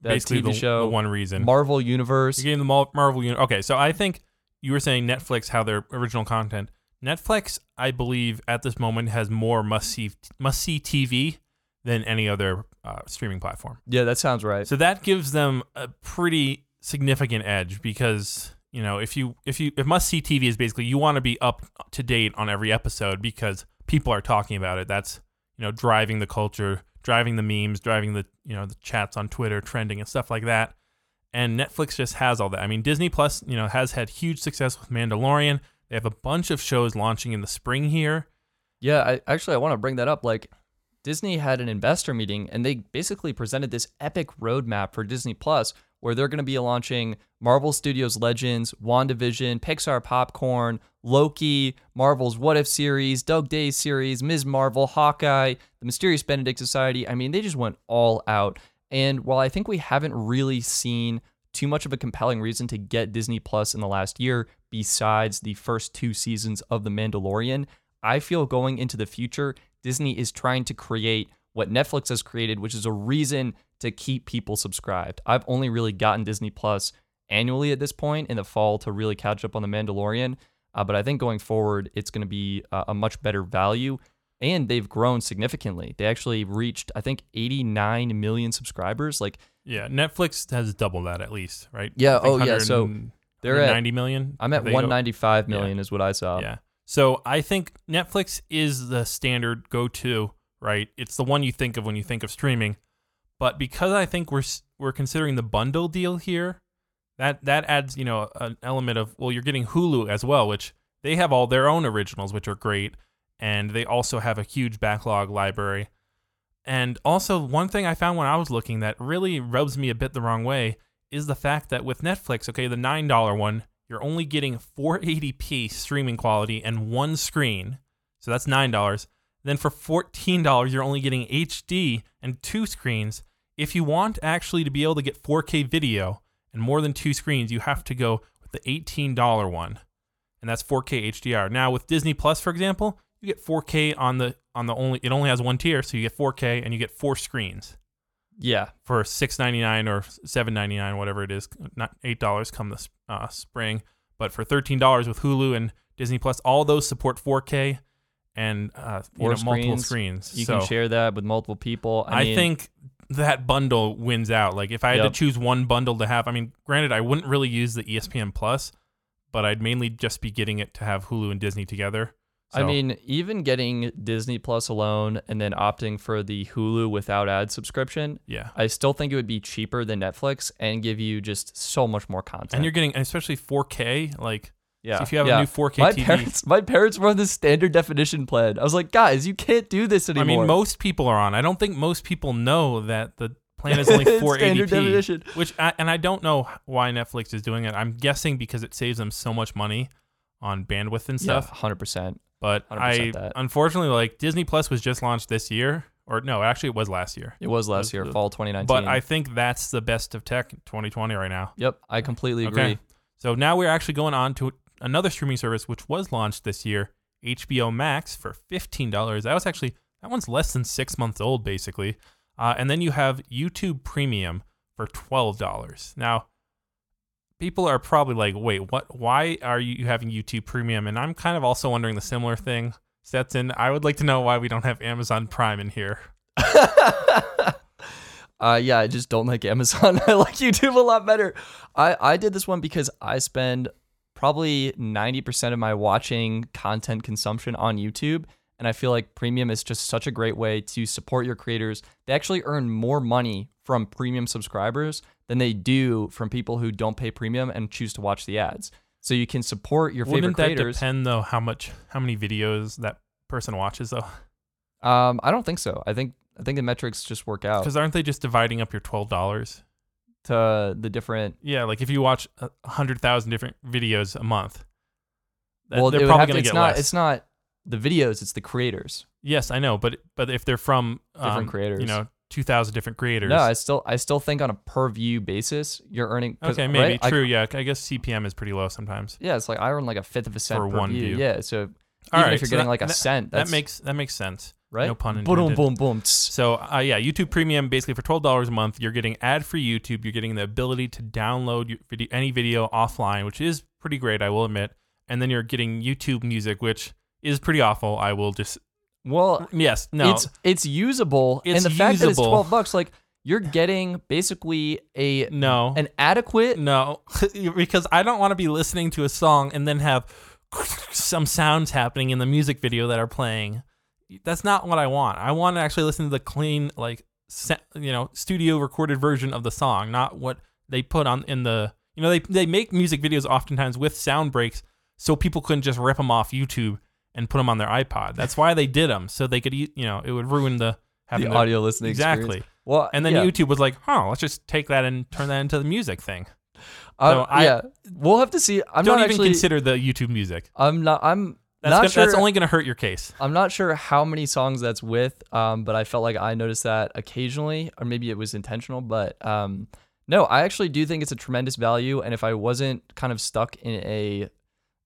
Speaker 1: That
Speaker 2: basically the,
Speaker 1: show,
Speaker 2: the one reason.
Speaker 1: Marvel Universe.
Speaker 2: You're getting the Marvel universe. Okay, so I think you were saying Netflix how their original content. Netflix, I believe, at this moment has more must see must see TV than any other uh, streaming platform.
Speaker 1: Yeah, that sounds right.
Speaker 2: So that gives them a pretty significant edge because you know if you if you if must see TV is basically you want to be up to date on every episode because people are talking about it. That's you know driving the culture, driving the memes, driving the you know the chats on Twitter, trending and stuff like that. And Netflix just has all that. I mean, Disney Plus, you know, has had huge success with Mandalorian. They have a bunch of shows launching in the spring here.
Speaker 1: Yeah, I actually I want to bring that up. Like Disney had an investor meeting and they basically presented this epic roadmap for Disney Plus where they're going to be launching Marvel Studios Legends, WandaVision, Pixar Popcorn, Loki, Marvel's What If series, Dug Day series, Ms. Marvel, Hawkeye, The Mysterious Benedict Society. I mean, they just went all out. And while I think we haven't really seen too much of a compelling reason to get Disney Plus in the last year besides the first two seasons of The Mandalorian, I feel going into the future, Disney is trying to create what Netflix has created, which is a reason to keep people subscribed. I've only really gotten Disney Plus annually at this point in the fall to really catch up on The Mandalorian. Uh, but I think going forward, it's going to be a, a much better value. And they've grown significantly. They actually reached, I think, 89 million subscribers. Like,
Speaker 2: Yeah, Netflix has double that at least, right?
Speaker 1: Yeah,
Speaker 2: I think
Speaker 1: oh, yeah, so
Speaker 2: 100
Speaker 1: they're at-
Speaker 2: 90 million.
Speaker 1: I'm at
Speaker 2: They go-
Speaker 1: 195 million, is what I saw.
Speaker 2: Yeah. So I think Netflix is the standard go to, right? It's the one you think of when you think of streaming. But because I think we're we're considering the bundle deal here, that that adds, you know, an element of well, you're getting Hulu as well, which they have all their own originals which are great and they also have a huge backlog library. And also one thing I found when I was looking that really rubs me a bit the wrong way is the fact that with Netflix, okay, the $9 one, you're only getting 480p streaming quality and one screen. So that's $9. Then for $14, you're only getting HD and two screens. If you want actually to be able to get 4K video and more than two screens, you have to go with the $18 one. And that's 4K HDR. Now with Disney Plus, for example, you get 4K on the on the only it only has one tier, so you get 4K and you get four screens
Speaker 1: Yeah.
Speaker 2: for six ninety nine or seven ninety nine, whatever it is, not eight dollars come this uh, spring, but for thirteen dollars with Hulu and Disney Plus, all those support 4K and uh, you
Speaker 1: Four
Speaker 2: know, multiple
Speaker 1: screens.
Speaker 2: screens.
Speaker 1: You
Speaker 2: so
Speaker 1: can share that with multiple people. I,
Speaker 2: I,
Speaker 1: mean,
Speaker 2: think that bundle wins out. Like if I had
Speaker 1: Yep.
Speaker 2: to choose one bundle to have, I mean, granted, I wouldn't really use the ESPN Plus, but I'd mainly just be getting it to have Hulu and Disney together.
Speaker 1: I mean, even getting Disney Plus alone and then opting for the Hulu without ad subscription,
Speaker 2: yeah.
Speaker 1: I still think it would be cheaper than Netflix and give you just so much more content.
Speaker 2: And you're getting, especially 4K, like
Speaker 1: Yeah.
Speaker 2: So if you have
Speaker 1: yeah.
Speaker 2: a new 4K
Speaker 1: my
Speaker 2: TV,
Speaker 1: parents, my parents were on the standard definition plan. I was like, guys, you can't do this anymore.
Speaker 2: I mean, most people are on. I don't think most people know that the plan is only 480p.
Speaker 1: Standard definition.
Speaker 2: Which, I, and I don't know why Netflix is doing it. I'm guessing because it saves them so much money on bandwidth and
Speaker 1: Yeah,
Speaker 2: stuff.
Speaker 1: hundred percent.
Speaker 2: But I,
Speaker 1: that.
Speaker 2: unfortunately, like Disney Plus was just launched this year, or no, actually it was last year.
Speaker 1: It was last
Speaker 2: Was
Speaker 1: year, fall 2019.
Speaker 2: But I think that's the best of tech 2020 right now.
Speaker 1: yep, I completely agree.
Speaker 2: Okay. So now we're actually going on to another streaming service which was launched this year, HBO Max for fifteen dollars. That was actually that one's less than six months old, basically. Uh, and then you have YouTube Premium for twelve dollars. Now, people are probably like, "Wait, what? Why are you having YouTube Premium?" And I'm kind of also wondering the similar thing. Stetson, I would like to know why we don't have Amazon Prime in here.
Speaker 1: uh, yeah, I just don't like Amazon. I like YouTube a lot better. I, I did this one because I spend probably 90% of my watching content consumption on YouTube. And I feel like premium is just such a great way to support your creators. They actually earn more money from premium subscribers than they do from people who don't pay premium and choose to watch the ads. So you can support your favorite
Speaker 2: Wouldn't that depend though how much how many videos that person watches though?
Speaker 1: Um, I don't think so. I think I think the metrics just work out
Speaker 2: Because aren't they just dividing up your twelve dollars?
Speaker 1: to the different
Speaker 2: Yeah, like if you watch a hundred thousand different videos a month,
Speaker 1: well,
Speaker 2: they're probably
Speaker 1: have to-
Speaker 2: going to
Speaker 1: it's
Speaker 2: get
Speaker 1: not.
Speaker 2: less.
Speaker 1: It's not the videos. It's the creators.
Speaker 2: yes, I know, but but if they're from
Speaker 1: Different
Speaker 2: um,
Speaker 1: creators.
Speaker 2: you know, two thousand different creators.
Speaker 1: No, I still I still think on a per view basis, you're earning.
Speaker 2: okay, maybe
Speaker 1: right, I-
Speaker 2: true. yeah, I guess CPM is pretty low sometimes.
Speaker 1: yeah, it's like I earn like a fifth of a cent
Speaker 2: For
Speaker 1: per
Speaker 2: one
Speaker 1: view.
Speaker 2: view.
Speaker 1: Yeah, so
Speaker 2: All
Speaker 1: even
Speaker 2: right,
Speaker 1: if you're
Speaker 2: so
Speaker 1: getting
Speaker 2: that-
Speaker 1: like a
Speaker 2: that,
Speaker 1: cent,
Speaker 2: that makes that makes sense.
Speaker 1: right.
Speaker 2: no pun intended.
Speaker 1: boom, boom. tss.
Speaker 2: So uh, yeah, YouTube Premium basically for twelve dollars a month, you're getting ad-free YouTube. You're getting the ability to download your video, any video offline, which is pretty great, I will admit. And then you're getting YouTube Music, which is pretty awful. I will just
Speaker 1: Well,
Speaker 2: yes, no,
Speaker 1: it's it's usable,
Speaker 2: It's
Speaker 1: and the fact that it's
Speaker 2: usable.
Speaker 1: twelve bucks, like you're getting basically a
Speaker 2: no,
Speaker 1: an adequate.
Speaker 2: no, because I don't want to be listening to a song and then have some sounds happening in the music video that are playing. That's not what I want. I want to actually listen to the clean, like, you know, studio recorded version of the song, not what they put on in the. You know, they they make music videos oftentimes with sound breaks, so people couldn't just rip them off YouTube and put them on their iPod. That's why they did them, so they could, you know, it would ruin the having
Speaker 1: The audio listening
Speaker 2: exactly.
Speaker 1: experience. Well,
Speaker 2: And then
Speaker 1: yeah.
Speaker 2: YouTube was like, "Huh, let's just take that and turn that into the music thing."
Speaker 1: Uh,
Speaker 2: so I-
Speaker 1: yeah, we'll have to see. I'm
Speaker 2: Don't even
Speaker 1: actually.
Speaker 2: consider the YouTube music.
Speaker 1: I'm not. I'm
Speaker 2: That's,
Speaker 1: not
Speaker 2: gonna,
Speaker 1: sure.
Speaker 2: that's only going to hurt your case.
Speaker 1: I'm not sure how many songs that's with, um, but I felt like I noticed that occasionally, or maybe it was intentional. But um, no, I actually do think it's a tremendous value. And if I wasn't kind of stuck in a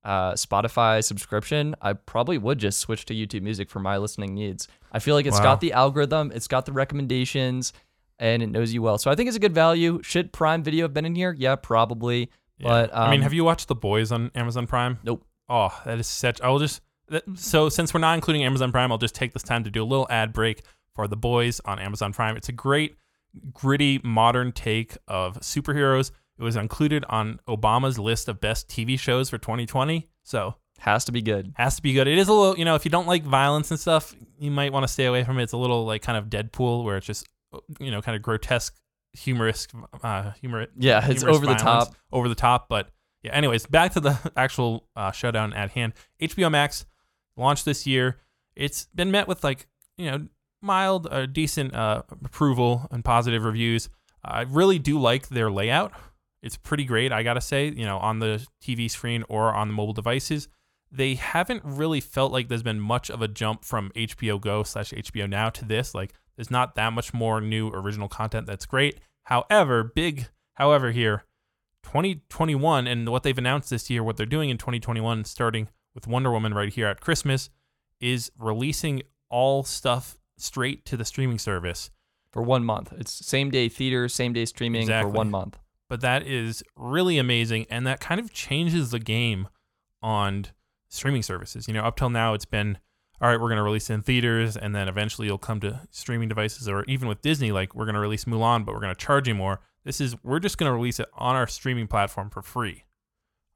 Speaker 1: uh, Spotify subscription, I probably would just switch to YouTube Music for my listening needs. I feel like it's
Speaker 2: Wow.
Speaker 1: got the algorithm, it's got the recommendations, and it knows you well. So I think it's a good value. Should Prime Video have been in here? Yeah, probably.
Speaker 2: Yeah.
Speaker 1: But
Speaker 2: I mean,
Speaker 1: um,
Speaker 2: have you watched The Boys on Amazon Prime?
Speaker 1: Nope.
Speaker 2: Oh, that is such. I will just. That, so since we're not including Amazon Prime, I'll just take this time to do a little ad break for The Boys on Amazon Prime. It's a great, gritty, modern take of superheroes. It was included on Obama's list of best TV shows for 2020. So
Speaker 1: Has to be good.
Speaker 2: has to be good. It is a little, you know, if you don't like violence and stuff, you might want to stay away from it. It's a little like kind of Deadpool, where it's just, you know, kind of grotesque, humorous, uh, humor.
Speaker 1: Yeah, it's over the top.
Speaker 2: over the top. But yeah, anyways, back to the actual uh, showdown at hand. HBO Max launched this year. It's been met with like you know mild, uh, decent uh, approval and positive reviews. I really do like their layout. It's pretty great, I gotta say. You know, on the TV screen or on the mobile devices, they haven't really felt like there's been much of a jump from HBO Go slash HBO Now to this. Like, there's not that much more new original content that's great. However, big however here, 2021 and what they've announced this year, what they're doing in 2021, starting with Wonder Woman right here at Christmas, is releasing all stuff straight to the streaming service.
Speaker 1: for one month. It's same day theater, same day streaming
Speaker 2: Exactly.
Speaker 1: for one month.
Speaker 2: But that is really amazing, and that kind of changes the game on streaming services. You know, up till now, it's been all right. We're going to release in theaters, and then eventually you'll come to streaming devices, or even with Disney, like we're going to release Mulan, but we're going to charge you more. This is we're just going to release it on our streaming platform for free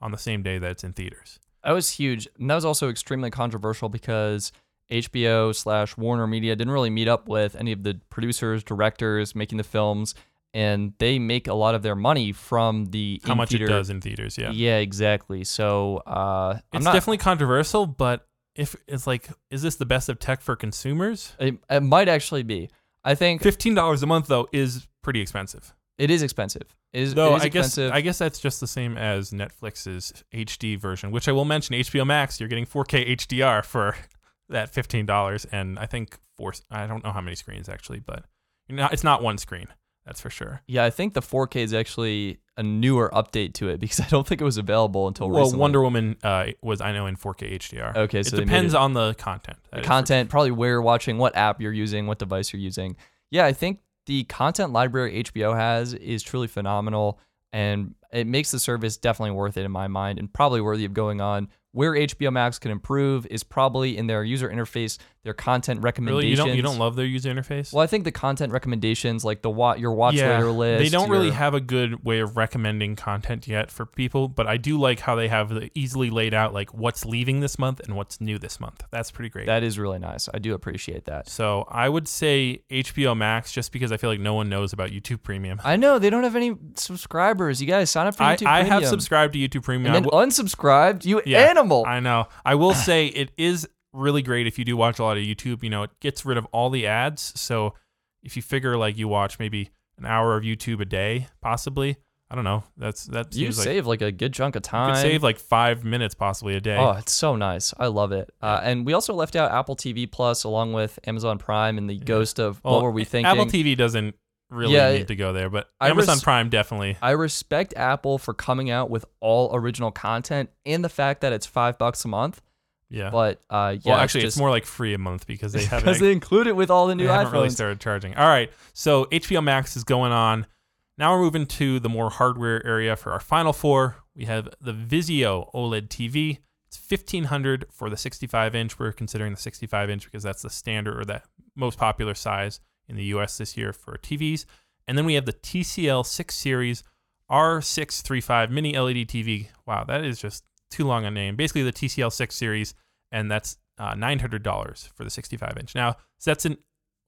Speaker 2: on the same day that it's in theaters.
Speaker 1: That was huge. And that was also extremely controversial because HBO slash Warner Media didn't really meet up with any of the producers, directors making the films. And they make a lot of their money from the
Speaker 2: How much
Speaker 1: in-theater-
Speaker 2: it does in theaters, yeah.
Speaker 1: Yeah, exactly. So uh, I'm
Speaker 2: It's
Speaker 1: not.
Speaker 2: definitely controversial, but if it's like, is this the best of tech for consumers?
Speaker 1: it, it might actually be. I think
Speaker 2: Fifteen dollars a month though is pretty expensive.
Speaker 1: it is expensive. It is,
Speaker 2: Though
Speaker 1: it is
Speaker 2: I guess. I guess that's just the same as Netflix's HD version, which I will mention. HBO Max, you're getting 4K HDR for that fifteen dollars, and I think four. I don't know how many screens actually, but you know, it's not one screen. That's for sure.
Speaker 1: yeah, I think the 4K is actually a newer update to it because I don't think it was available until
Speaker 2: Well,
Speaker 1: recently.
Speaker 2: Wonder Woman uh, was I know in 4K HDR.
Speaker 1: Okay, so it
Speaker 2: depends
Speaker 1: it-
Speaker 2: on the content.
Speaker 1: The content, probably where you're watching, what app you're using, what device you're using. Yeah, I think the content library HBO has is truly phenomenal, and it makes the service definitely worth it in my mind, and probably worthy of going on. Where HBO Max can improve is probably in their user interface, their content recommendations.
Speaker 2: Really, you don't you don't love their user interface?
Speaker 1: Well, I think the content recommendations, like the wa- your watch
Speaker 2: yeah,
Speaker 1: later list,
Speaker 2: they don't really have a good way of recommending content yet for people, but I do like how they have the easily laid out like what's leaving this month and what's new this month. That's pretty great.
Speaker 1: That is really nice. I do appreciate that.
Speaker 2: so I would say HBO Max just because I feel like no one knows about YouTube Premium.
Speaker 1: I know they don't have any subscribers. You guys sign up for
Speaker 2: I,
Speaker 1: YouTube
Speaker 2: I have subscribed to YouTube Premium.
Speaker 1: and then
Speaker 2: will-
Speaker 1: unsubscribed. You
Speaker 2: Yeah,
Speaker 1: animal.
Speaker 2: I know. I will say it is really great if you do watch a lot of YouTube. You know, it gets rid of all the ads. So if you figure like you watch maybe an hour of YouTube a day, possibly, I don't know. That's that
Speaker 1: you
Speaker 2: seems like
Speaker 1: save like a good chunk of time.
Speaker 2: you could save like five minutes possibly a day.
Speaker 1: Oh, it's so nice. I love it. Uh, and we also left out Apple TV Plus along with Amazon Prime and the ghost of
Speaker 2: Well,
Speaker 1: what were we thinking?
Speaker 2: Apple TV doesn't really
Speaker 1: Yeah,
Speaker 2: need to go there, but
Speaker 1: I
Speaker 2: Amazon
Speaker 1: res-
Speaker 2: Prime definitely.
Speaker 1: I respect Apple for coming out with all original content and the fact that it's five bucks a month.
Speaker 2: Yeah.
Speaker 1: But uh, yeah,
Speaker 2: well, actually, it's,
Speaker 1: just,
Speaker 2: more like free a month because they haven't,
Speaker 1: because they include it with all the new
Speaker 2: they haven't really started charging. All right, so HBO Max is going on. Now we're moving to the more hardware area for our final four. We have the Vizio OLED TV. It's fifteen hundred for the 65 inch. We're considering the 65 inch because that's the standard or the most popular size in the U.S. this year for TVs. And then we have the TCL 6 Series R635 Mini LED TV. Wow, that is just too long a name. Basically, the TCL 6 Series, and that's uh, $900 for the 65 inch. Now, so that's an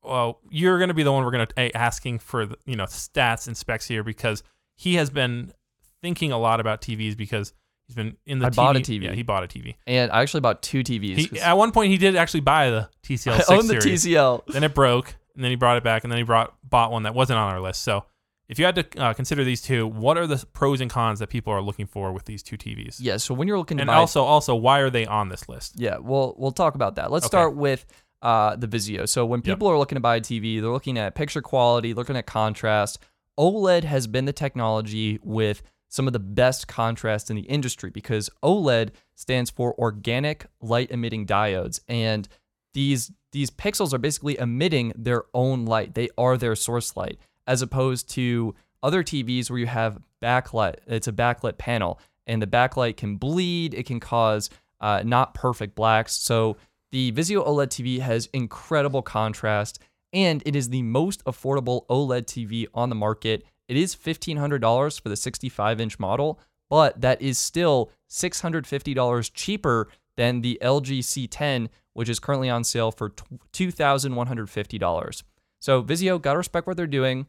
Speaker 2: well, you're going to be the one we're going to be asking for the, you know stats and specs here because he has been thinking a lot about TVs because he's been in the
Speaker 1: I
Speaker 2: TV.
Speaker 1: bought a TV.
Speaker 2: Yeah, he bought a TV.
Speaker 1: And I actually bought two TVs.
Speaker 2: He, at one point, he did actually buy the TCL
Speaker 1: I
Speaker 2: 6
Speaker 1: own the
Speaker 2: series.
Speaker 1: TCL.
Speaker 2: Then it broke, and then he brought it back, and then he brought bought one that wasn't on our list. So, if you had to uh, consider these two, what are the pros and cons that people are looking for with these two TVs?
Speaker 1: Yeah. So when you're looking to
Speaker 2: and
Speaker 1: buy
Speaker 2: also, also, why are they on this list?
Speaker 1: Yeah, we'll we'll talk about that. Let's
Speaker 2: Okay.
Speaker 1: start with uh, the Vizio. So when
Speaker 2: Yep.
Speaker 1: people are looking to buy a TV, they're looking at picture quality, looking at contrast. OLED has been the technology with some of the best contrast in the industry because OLED stands for organic light emitting diodes and these these pixels are basically emitting their own light. They are their source light as opposed to other TVs where you have backlight. It's a backlit panel and the backlight can bleed, it can cause uh, not perfect blacks. So the Vizio OLED TV has incredible contrast, and it is the most affordable OLED TV on the market. It is $1,500 for the 65 inch model, but that is still $650 cheaper than the LG C10, which is currently on sale for $2,150. So Vizio, gotta respect what they're doing.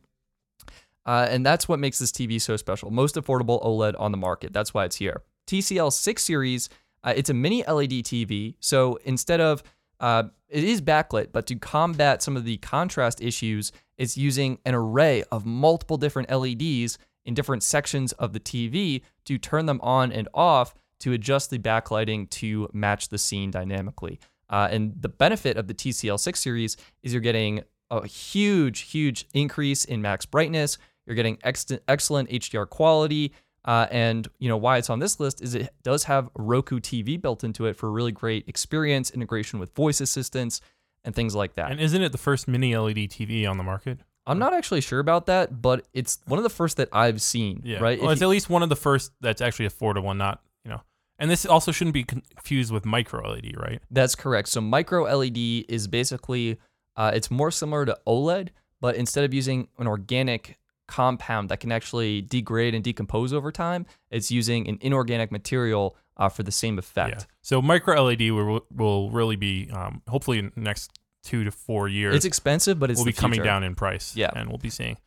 Speaker 1: Uh, and that's what makes this TV so special. Most affordable OLED on the market. That's why it's here. TCL 6 Series, uh, it's a mini LED TV. So instead of, uh, it is backlit, but to combat some of the contrast issues, it's using an array of multiple different LEDs in different sections of the TV to turn them on and off to adjust the backlighting to match the scene dynamically. Uh, and the benefit of the TCL 6 series is you're getting a huge, huge increase in max brightness. You're getting ex- excellent HDR quality. Uh, and you know why it's on this list is it does have Roku TV built into it for a really great experience, integration with voice assistants, and things like that.
Speaker 2: And isn't it the first mini LED TV on the market?
Speaker 1: I'm not actually sure about that, but it's one of the first that I've seen.
Speaker 2: Yeah,
Speaker 1: Right.
Speaker 2: Well,
Speaker 1: If
Speaker 2: it's
Speaker 1: you-
Speaker 2: at least one of the first that's actually affordable, one not you know. And this also shouldn't be confused with micro LED, right?
Speaker 1: That's correct. So micro LED is basically uh, it's more similar to OLED, but instead of using an organic compound that can actually degrade and decompose over time, it's using an inorganic material uh, for the same effect.
Speaker 2: Yeah. So micro LED will will really be um, hopefully in the next two to four years.
Speaker 1: It's expensive, but it's
Speaker 2: will be coming down in price.
Speaker 1: Yeah.
Speaker 2: and we'll be seeing.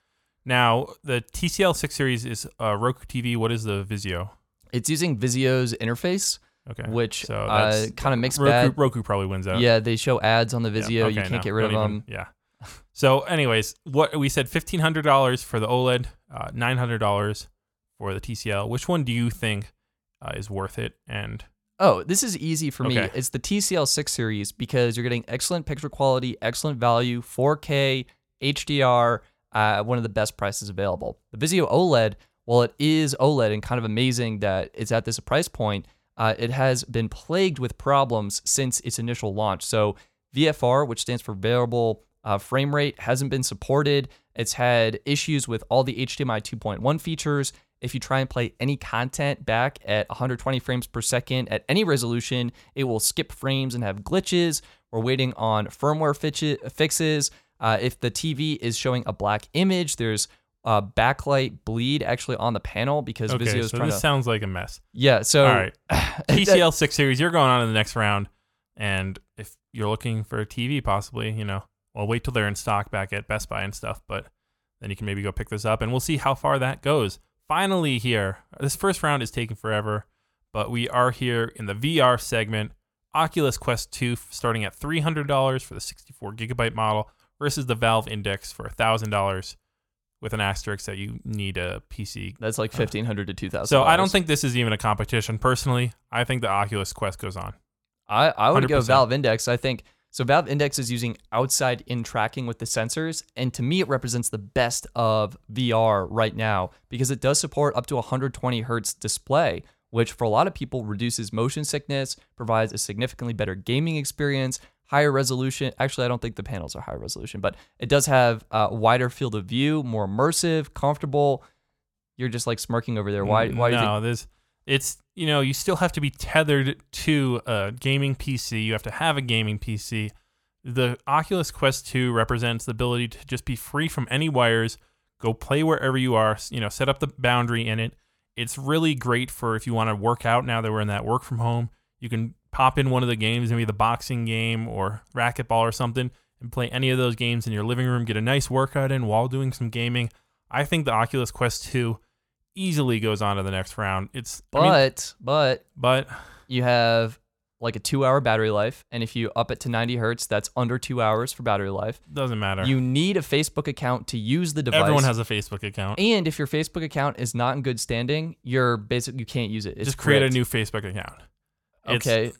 Speaker 2: Now, the TCL 6 series is uh, Roku TV. What is the Vizio?
Speaker 1: It's using Vizio's interface,
Speaker 2: Okay.
Speaker 1: which
Speaker 2: So
Speaker 1: uh, kind of makes
Speaker 2: Roku,
Speaker 1: bad.
Speaker 2: Roku probably wins out.
Speaker 1: Yeah, they show ads on the Vizio.
Speaker 2: Yeah,
Speaker 1: you can't
Speaker 2: no,
Speaker 1: get rid of
Speaker 2: don't
Speaker 1: them.
Speaker 2: Yeah. So, anyways, what we said fifteen hundred dollars for the OLED, uh, nine hundred dollars for the TCL. Which one do you think uh, is worth it? And
Speaker 1: Oh, this is easy for me. It's the TCL 6 series because you're getting excellent picture quality, excellent value, 4K, HDR, uh, one of the best prices available. The Vizio OLED, while it is OLED and kind of amazing that it's at this price point, uh, it has been plagued with problems since its initial launch. So VFR, which stands for variable uh, frame rate, hasn't been supported. It's had issues with all the HDMI 2.1 features. If you try and play any content back at 120 frames per second at any resolution, it will skip frames and have glitches. We're waiting on firmware fixes. Uh, if the TV is showing a black image, there's uh, backlight bleed actually on the panel because
Speaker 2: okay,
Speaker 1: Vizio is
Speaker 2: so
Speaker 1: trying
Speaker 2: this
Speaker 1: to.
Speaker 2: sounds like a mess.
Speaker 1: yeah, so
Speaker 2: All right, TCL six series. You're going on to the next round, and if you're looking for a TV, possibly, you know, well, wait till they're in stock back at Best Buy and stuff. But then you can maybe go pick this up, and we'll see how far that goes. Finally, here, this first round is taking forever, but we are here in the VR segment. Oculus Quest 2 starting at $300 for the 64 gigabyte model versus the Valve Index for $1,000 with an asterisk that you need a PC.
Speaker 1: that's like uh, 1500 to 2000
Speaker 2: So I don't think this is even a competition. Personally, I think the Oculus Quest goes on.
Speaker 1: I, I would go
Speaker 2: 100%.
Speaker 1: Valve Index. I think so. Valve Index is using outside in tracking with the sensors, and to me, it represents the best of VR right now because it does support up to 120 hertz display, which for a lot of people reduces motion sickness, provides a significantly better gaming experience, higher resolution. Actually, I don't think the panels are high resolution, but it does have a wider field of view, more immersive, comfortable. You're just like smirking over there. Why? Mm, why do you think?
Speaker 2: no, there's it's you know you still have to be tethered to a gaming PC. You have to have a gaming PC. The Oculus Quest 2 represents the ability to just be free from any wires, go play wherever you are. You know, set up the boundary in it. It's really great for if you want to work out. Now that we're in that work from home, you can pop in one of the games, maybe the boxing game or racquetball or something, and play any of those games in your living room. Get a nice workout in while doing some gaming. I think the Oculus Quest 2 easily goes on to the next round. It's
Speaker 1: But
Speaker 2: I mean,
Speaker 1: but
Speaker 2: but
Speaker 1: you have like a two hour battery life. And if you up it to 90 hertz, that's under two hours for battery life.
Speaker 2: doesn't matter.
Speaker 1: You need a Facebook account to use the device.
Speaker 2: Everyone has a Facebook account.
Speaker 1: and if your Facebook account is not in good standing, you're basically you can't use it. It's
Speaker 2: Just create
Speaker 1: gripped.
Speaker 2: a new Facebook account. It's
Speaker 1: Okay.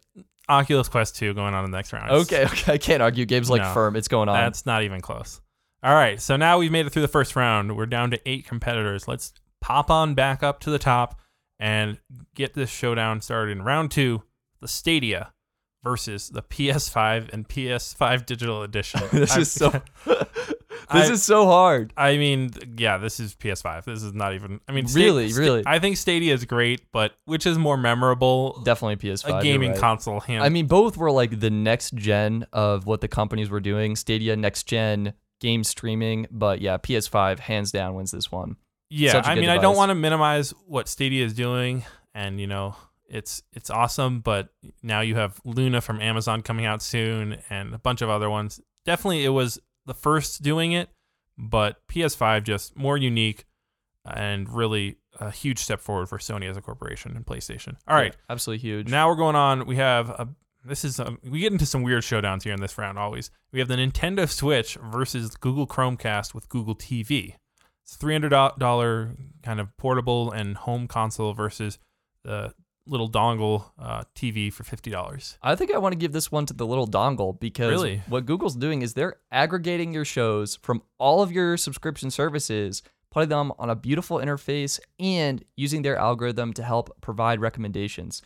Speaker 2: Oculus Quest 2 going on in the next round. It's-
Speaker 1: Okay, okay. I can't argue. Gabe's like
Speaker 2: No,
Speaker 1: firm. It's going on.
Speaker 2: That's not even close. All right, so now we've made it through the first round. We're down to eight competitors. Let's pop on back up to the top and get this showdown started in round two. The Stadia versus the PS5 and PS5 Digital Edition.
Speaker 1: this
Speaker 2: I've-
Speaker 1: is so this
Speaker 2: I-
Speaker 1: is so hard.
Speaker 2: I mean, yeah, this is PS5. This is not even. I mean,
Speaker 1: Really, really?
Speaker 2: I think Stadia is great, but which is more memorable?
Speaker 1: Definitely PS5.
Speaker 2: a gaming
Speaker 1: right.
Speaker 2: console. Hand.
Speaker 1: I mean, both were like the next gen of what the companies were doing. Stadia, next gen game streaming, but yeah, PS5 hands down wins this one.
Speaker 2: Yeah.
Speaker 1: a
Speaker 2: I mean, I don't want to minimize what Stadia is doing, and you know, it's it's awesome. But now you have Luna from Amazon coming out soon, and a bunch of other ones. Definitely, it was the first doing it, but PS5 just more unique and really a huge step forward for Sony as a corporation and PlayStation. All right.
Speaker 1: Yeah, absolutely huge.
Speaker 2: Now we're going on. We have a. This is um we get into some weird showdowns here in this round. Always we have the Nintendo Switch versus Google Chromecast with Google TV. It's three hundred dollar kind of portable and home console versus the little dongle uh, TV for fifty dollars.
Speaker 1: I think I want to give this one to the little dongle because
Speaker 2: Really?
Speaker 1: what Google's doing is they're aggregating your shows from all of your subscription services, putting them on a beautiful interface, and using their algorithm to help provide recommendations.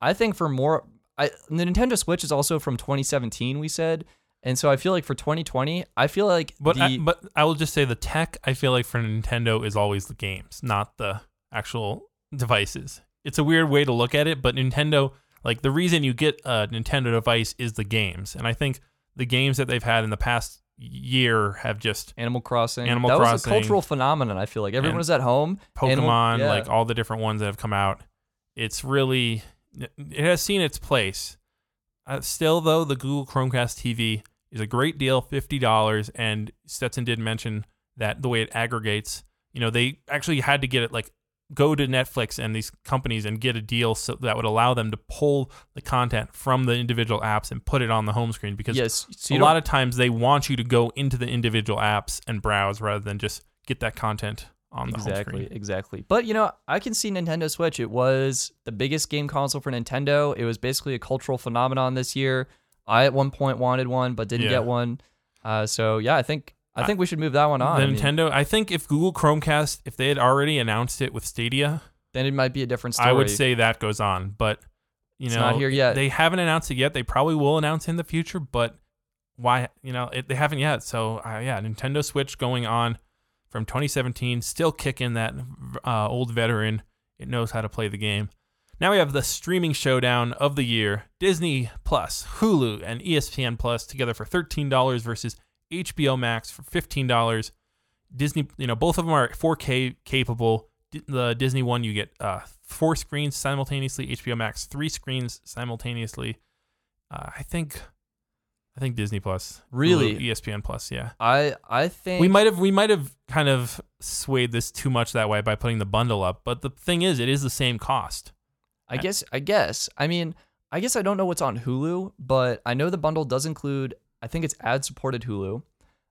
Speaker 1: I think for more, I, the Nintendo Switch is also from 2017, we said. And so I feel like for 2020, I feel like
Speaker 2: But
Speaker 1: the,
Speaker 2: I, but I will just say the tech. I feel like for Nintendo is always the games, not the actual devices. It's a weird way to look at it, but Nintendo, like the reason you get a Nintendo device is the games, and I think the games that they've had in the past year have just
Speaker 1: Animal Crossing.
Speaker 2: Animal
Speaker 1: that was a cultural phenomenon. I feel like everyone was at home.
Speaker 2: Pokemon,
Speaker 1: Animal- yeah.
Speaker 2: like all the different ones that have come out. It's really it has seen its place. Uh, still, though, the Google Chromecast TV is a great deal, fifty dollars. And Stetson did mention that the way it aggregates, you know, they actually had to get it like go to Netflix and these companies and get a deal so that would allow them to pull the content from the individual apps and put it on the home screen because
Speaker 1: yes, so
Speaker 2: a lot of times they want you to go into the individual apps and browse rather than just get that content on the home
Speaker 1: exactly,
Speaker 2: screen.
Speaker 1: exactly. But you know, I can see Nintendo Switch. It was the biggest game console for Nintendo. It was basically a cultural phenomenon this year. I at one point wanted one, but didn't
Speaker 2: Yeah.
Speaker 1: get one. Uh, so yeah, I think I think we should move that one on.
Speaker 2: The
Speaker 1: I mean,
Speaker 2: Nintendo, I think if Google Chromecast, if they had already announced it with Stadia,
Speaker 1: then it might be a different story.
Speaker 2: I would say that goes on. But you
Speaker 1: It's
Speaker 2: know,
Speaker 1: not here yet.
Speaker 2: They haven't announced it yet. They probably will announce in the future, but why? You know, it, they haven't yet. So uh, yeah, Nintendo Switch going on from 2017, still kicking that uh, old veteran. It knows how to play the game. Now we have the streaming showdown of the year: Disney Plus, Hulu, and ESPN Plus together for thirteen dollars versus HBO Max for fifteen dollars. Disney, you know, both of them are 4K capable. The Disney one, you get uh, four screens simultaneously. HBO Max, three screens simultaneously. Uh, I think, I think Disney Plus,
Speaker 1: Really?
Speaker 2: Hulu, ESPN Plus, yeah.
Speaker 1: I I think
Speaker 2: We might have, we might have kind of swayed this too much that way by putting the bundle up. But the thing is, it is the same cost.
Speaker 1: I guess I guess. I mean, I guess I don't know what's on Hulu, but I know the bundle does include I think it's ad supported Hulu.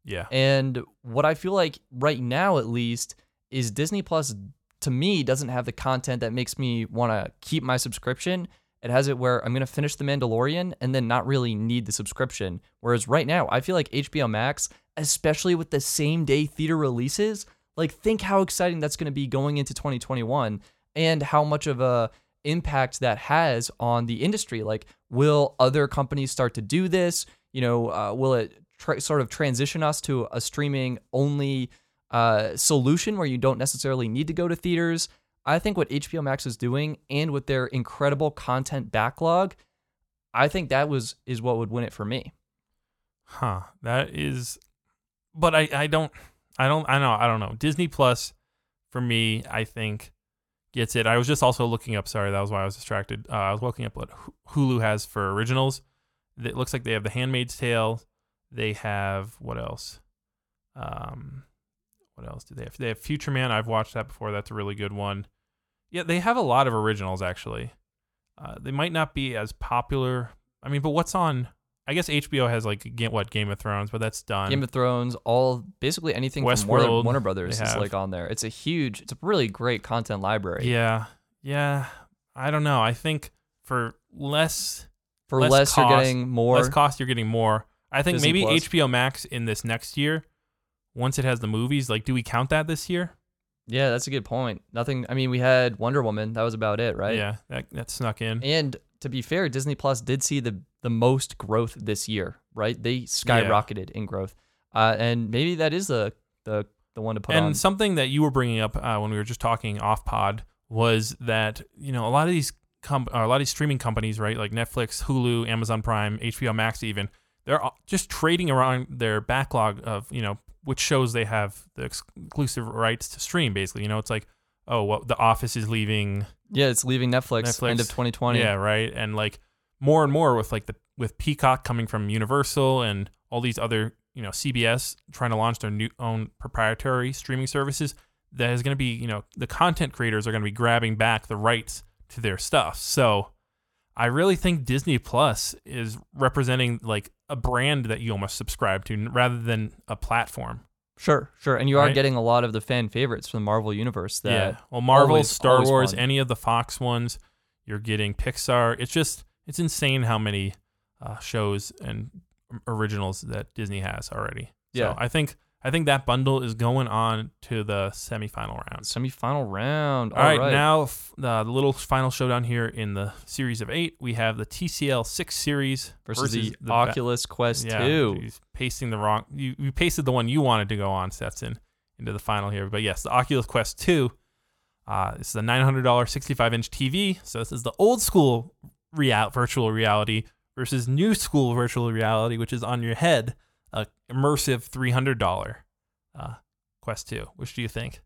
Speaker 2: Yeah,
Speaker 1: And what I feel like right now at least is Disney Plus to me doesn't have the content that makes me want to keep my subscription. It has it where I'm going to finish The Mandalorian and then not really need the subscription. Whereas right now, I feel like HBO Max, especially with the same day theater releases, like think how exciting that's going to be going into 2021 and how much of a impact that has on the industry. Like, will other companies start to do this? You know, uh, will it sort of transition us to a streaming only uh, solution where you don't necessarily need to go to theaters? I think what HBO Max is doing and with their incredible content backlog, I think that was is what would win it for me.
Speaker 2: huh? That is, but I, I don't, I don't, I know, I don't know. Disney Plus, for me, I think gets it. I was just also looking up. Sorry, that was why I was distracted. Uh, I was looking up what Hulu has for originals. It looks like they have The Handmaid's Tale. They have what else? Um, what else do they have? They have Future Man. I've watched that before. That's a really good one. Yeah, they have a lot of originals actually. Uh, they might not be as popular. I mean, but what's on? I guess HBO has like what Game of Thrones, but that's done.
Speaker 1: Game of Thrones, all basically anything from Warner, Warner Brothers is like on there. It's a huge, it's a really great content library.
Speaker 2: yeah, yeah. I don't know. I think for less
Speaker 1: For
Speaker 2: less
Speaker 1: less, you're getting more.
Speaker 2: less cost, you're getting more. I think
Speaker 1: Disney
Speaker 2: maybe
Speaker 1: Plus.
Speaker 2: HBO Max in this next year, once it has the movies. Like, do we count that this year?
Speaker 1: yeah, that's a good point. Nothing. I mean, we had Wonder Woman. That was about it, right?
Speaker 2: Yeah, that that snuck in.
Speaker 1: And to be fair, Disney Plus did see the the most growth this year, right? They skyrocketed in growth, uh, and maybe that is the the the one to put
Speaker 2: and
Speaker 1: on.
Speaker 2: something that you were bringing up uh, when we were just talking off pod was that you know a lot of these com- a lot of these streaming companies, right, like Netflix, Hulu, Amazon Prime, HBO Max, even they're all just trading around their backlog of you know which shows they have the exclusive rights to stream. Basically, you know, it's like oh, well, The Office is leaving
Speaker 1: yeah, it's leaving Netflix,
Speaker 2: Netflix.
Speaker 1: end of 2020.
Speaker 2: Yeah, right. And like more and more with like the with Peacock coming from Universal and all these other, you know, CBS trying to launch their new own proprietary streaming services, that is going to be, you know, the content creators are going to be grabbing back the rights to their stuff. So I really think Disney Plus is representing like a brand that you almost subscribe to rather than a platform.
Speaker 1: Sure, sure. And you are
Speaker 2: Right?
Speaker 1: getting a lot of the fan favorites from the Marvel universe. That
Speaker 2: yeah. Well, Marvel,
Speaker 1: always-
Speaker 2: Star
Speaker 1: always
Speaker 2: Wars,
Speaker 1: fun.
Speaker 2: any of the Fox ones, you're getting Pixar. It's just it's insane how many uh, shows and originals that Disney has already.
Speaker 1: Yeah.
Speaker 2: So I think I think that bundle is going on to the semifinal round.
Speaker 1: semifinal round.
Speaker 2: All right, now f- the, the little final showdown here in the series of eight. We have the TCL six series
Speaker 1: versus, the,
Speaker 2: va-
Speaker 1: Oculus Quest
Speaker 2: yeah,
Speaker 1: 2.
Speaker 2: geez, pasting the wrong. You, you pasted the one you wanted to go on, Stetson, into the final here. But yes, the Oculus Quest 2. Uh, this is a $900 65 inch TV. So this is the old school real, virtual reality versus new school virtual reality, which is on your head. A immersive $300 uh, Quest 2. Which do you think?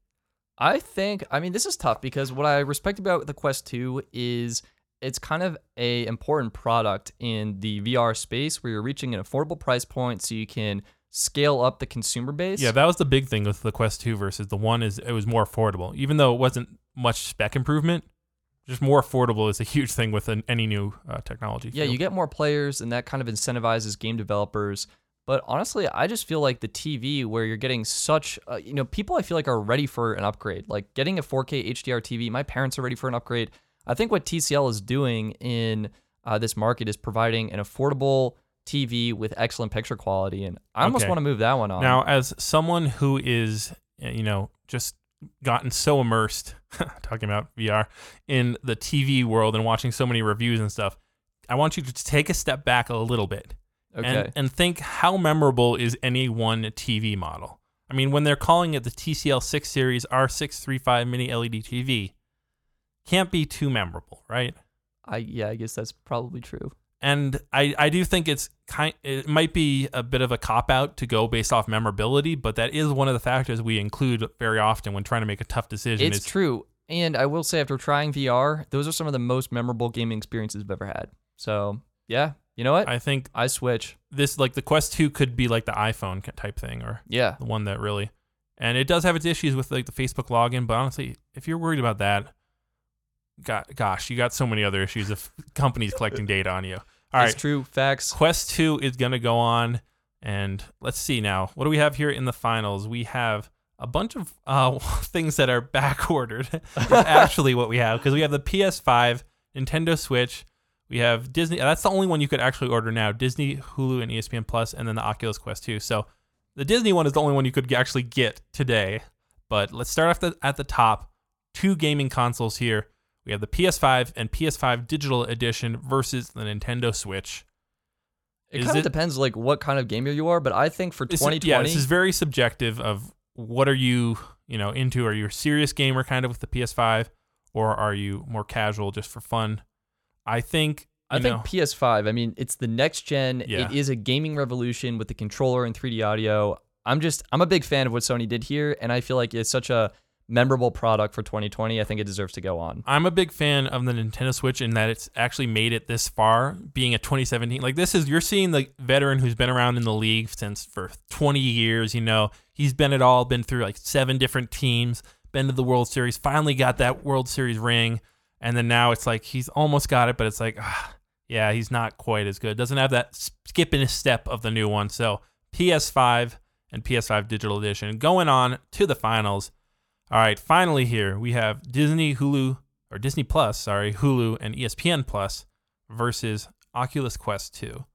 Speaker 1: I think I mean this is tough because what I respect about the Quest 2 is it's kind of a important product in the VR space where you're reaching an affordable price point so you can scale up the consumer base.
Speaker 2: Yeah, that was the big thing with the Quest 2 versus the one is it was more affordable. Even though it wasn't much spec improvement, just more affordable is a huge thing with an, any new uh, technology.
Speaker 1: Yeah,
Speaker 2: field.
Speaker 1: you get more players, and that kind of incentivizes game developers. But honestly, I just feel like the TV, where you're getting such, uh, you know, people I feel like are ready for an upgrade. Like getting a 4K HDR TV, my parents are ready for an upgrade. I think what TCL is doing in uh, this market is providing an affordable TV with excellent picture quality, and I almost
Speaker 2: Okay.
Speaker 1: want to move that one on.
Speaker 2: Now, as someone who is, uh, you know, just gotten so immersed, talking about VR, in the TV world and watching so many reviews and stuff, I want you to take a step back a little bit
Speaker 1: okay,
Speaker 2: and, and think how memorable is any one TV model? I mean, when they're calling it the TCL 6 Series R635 Mini LED TV, can't be too memorable, right?
Speaker 1: I yeah, I guess that's probably true.
Speaker 2: And I, I do think it's kind it might be a bit of a cop out to go based off memorability, but that is one of the factors we include very often when trying to make a tough decision.
Speaker 1: It's
Speaker 2: is
Speaker 1: true. And I will say, after trying VR, those are some of the most memorable gaming experiences I've ever had. So, yeah, you know what? I,
Speaker 2: think I
Speaker 1: switch.
Speaker 2: this like the Quest 2 could be like the iPhone type thing or
Speaker 1: Yeah.
Speaker 2: the one that really and it does have its issues with like the Facebook login, but honestly, if you're worried about that, got gosh, you got so many other issues of companies collecting data on you. All
Speaker 1: it's
Speaker 2: right.
Speaker 1: true. Facts.
Speaker 2: Quest 2 is going to go on. And let's see now. What do we have here in the finals? We have a bunch of uh, things that are back ordered. is actually, what we have because we have the PS5, Nintendo Switch. We have Disney. That's the only one you could actually order now Disney, Hulu, and ESPN Plus, and then the Oculus Quest 2. So the Disney one is the only one you could actually get today. But let's start off the, at the top. Two gaming consoles here. We have the PS5 and PS5 Digital Edition versus the Nintendo Switch.
Speaker 1: It kind of depends like what kind of gamer you are, but I think for
Speaker 2: This is-
Speaker 1: 2020,
Speaker 2: yeah, this is very subjective of what are you, you know, into? Are you a serious gamer kind of with the PS5 or are you more casual just for fun? I think
Speaker 1: I think
Speaker 2: know,
Speaker 1: PS5. I mean, it's the next gen.
Speaker 2: Yeah.
Speaker 1: It is a gaming revolution with the controller and 3D audio. I'm just I'm a big fan of what Sony did here, and I feel like it's such a memorable product for 2020. I think it deserves to go on.
Speaker 2: I'm a big fan of the Nintendo Switch in that it's actually made it this far, being a 2017. Like this is you're seeing the veteran who's been around in the league since for 20 years. You know, he's been it all, been through like seven different teams, been to the World Series, finally got that World Series ring, and then now it's like he's almost got it, but it's like, ah, yeah, he's not quite as good. Doesn't have that skip in a step of the new one. So PS5 and PS5 Digital Edition going on to the finals. All right, finally here we have Disney, Hulu, or Disney Plus, sorry, Hulu and ESPN Plus versus Oculus Quest 2.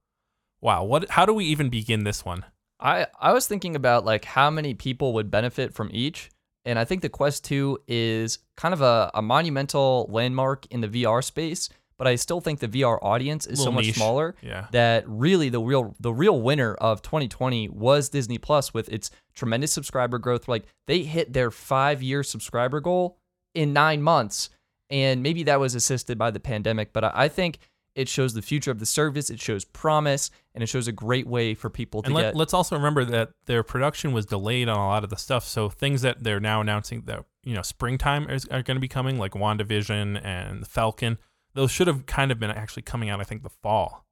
Speaker 2: Wow, what how do we even begin this one?
Speaker 1: I I was thinking about like how many people would benefit from each, and I think the Quest 2 is kind of a, a monumental landmark in the VR space. But I still think the VR audience is so much
Speaker 2: niche.
Speaker 1: smaller
Speaker 2: Yeah.
Speaker 1: that really the real the real winner of 2020 was Disney Plus with its tremendous subscriber growth. Like they hit their five year subscriber goal in nine months, and maybe that was assisted by the pandemic. But I, think it shows the future of the service. It shows promise, and it shows a great way for people to
Speaker 2: And
Speaker 1: get.
Speaker 2: let, let's also remember that their production was delayed on a lot of the stuff. So things that they're now announcing that you know springtime is, are going to be coming, like WandaVision and Falcon. Those should have kind of been actually coming out, I think, the fall.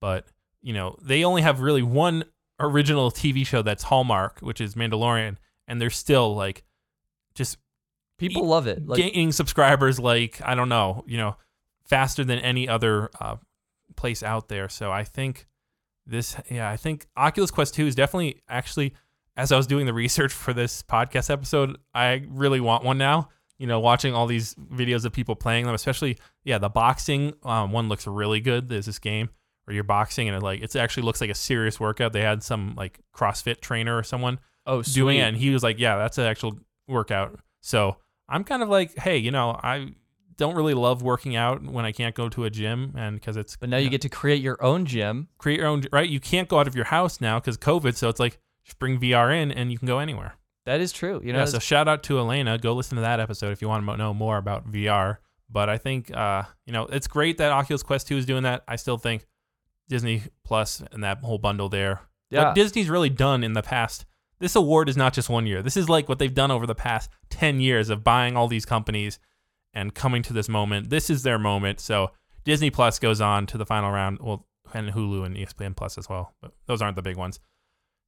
Speaker 2: But you know, they only have really one original TV show that's Hallmark, which is Mandalorian, and they're still like just
Speaker 1: people love it. Like
Speaker 2: gaining subscribers like I don't know, you know, faster than any other uh, place out there. So I think this, yeah, I think Oculus Quest Two is definitely actually. As I was doing the research for this podcast episode, I really want one now. You know, watching all these videos of people playing them, especially yeah, the boxing um, one looks really good. There's this game where you're boxing and it like it actually looks like a serious workout. They had some like CrossFit trainer or someone
Speaker 1: oh,
Speaker 2: doing it and he was like yeah that's an actual workout so i'm kind of like hey you know i don't really love working out when i can't go to a gym and because it's
Speaker 1: But now you get to create your own gym.
Speaker 2: create your own right you can't go out of your house now because covid so it's like just bring vr in and you can go anywhere
Speaker 1: That is true. You know,
Speaker 2: yeah so shout out to elena go listen to that episode if you want to know more about vr but i think uh you know it's great that oculus quest 2 is doing that i still think disney plus and that whole bundle there
Speaker 1: yeah.
Speaker 2: what Disney's really done in the past. This award is not just one year. This is like what they've done over the past 10 years of buying all these companies and coming to this moment. This is their moment. So Disney Plus goes on to the final round. Well, and Hulu and ESPN Plus as well. But those aren't the big ones.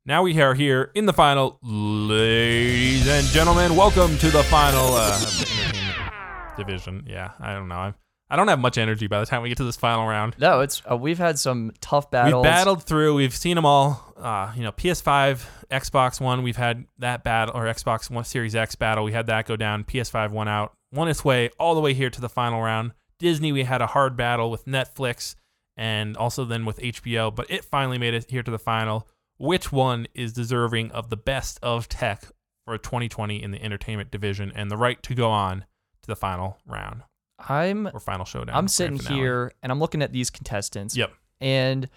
Speaker 2: Now we are here in the final, ladies and gentlemen. Welcome to the final uh, of the entertainment division. Yeah, I don't know. I'm, I don't have much energy by the time we get to this final round.
Speaker 1: No, it's uh, we've had some tough battles.
Speaker 2: We've battled through. We've seen them all. Uh, you know, PS5, Xbox One. We've had that battle, or Xbox One Series X battle. We had that go down. PS5 won out, won its way all the way here to the final round. Disney, we had a hard battle with Netflix and also then with HBO, but it finally made it here to the final. Which one is deserving of the best of tech for 2020 in the entertainment division and the right to go on to the final round
Speaker 1: I'm
Speaker 2: or final showdown?
Speaker 1: I'm sitting here and I'm looking at these contestants.
Speaker 2: Yep.
Speaker 1: And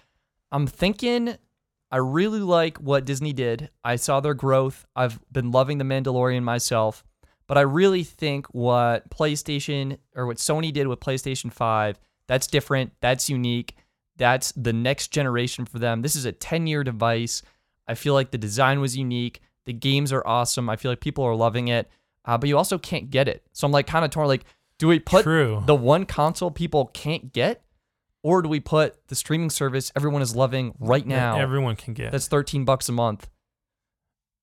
Speaker 1: I'm thinking I really like what Disney did. I saw their growth. I've been loving The Mandalorian myself, but I really think what PlayStation or what Sony did with PlayStation 5, that's different. That's unique. That's the next generation for them. This is a 10 year device. I feel like the design was unique. The games are awesome. I feel like people are loving it, uh, but you also can't get it. So I'm like kind of torn. Like, do we put
Speaker 2: True.
Speaker 1: the one console people can't get, or do we put the streaming service everyone is loving right now?
Speaker 2: everyone can get.
Speaker 1: that's 13 bucks a month.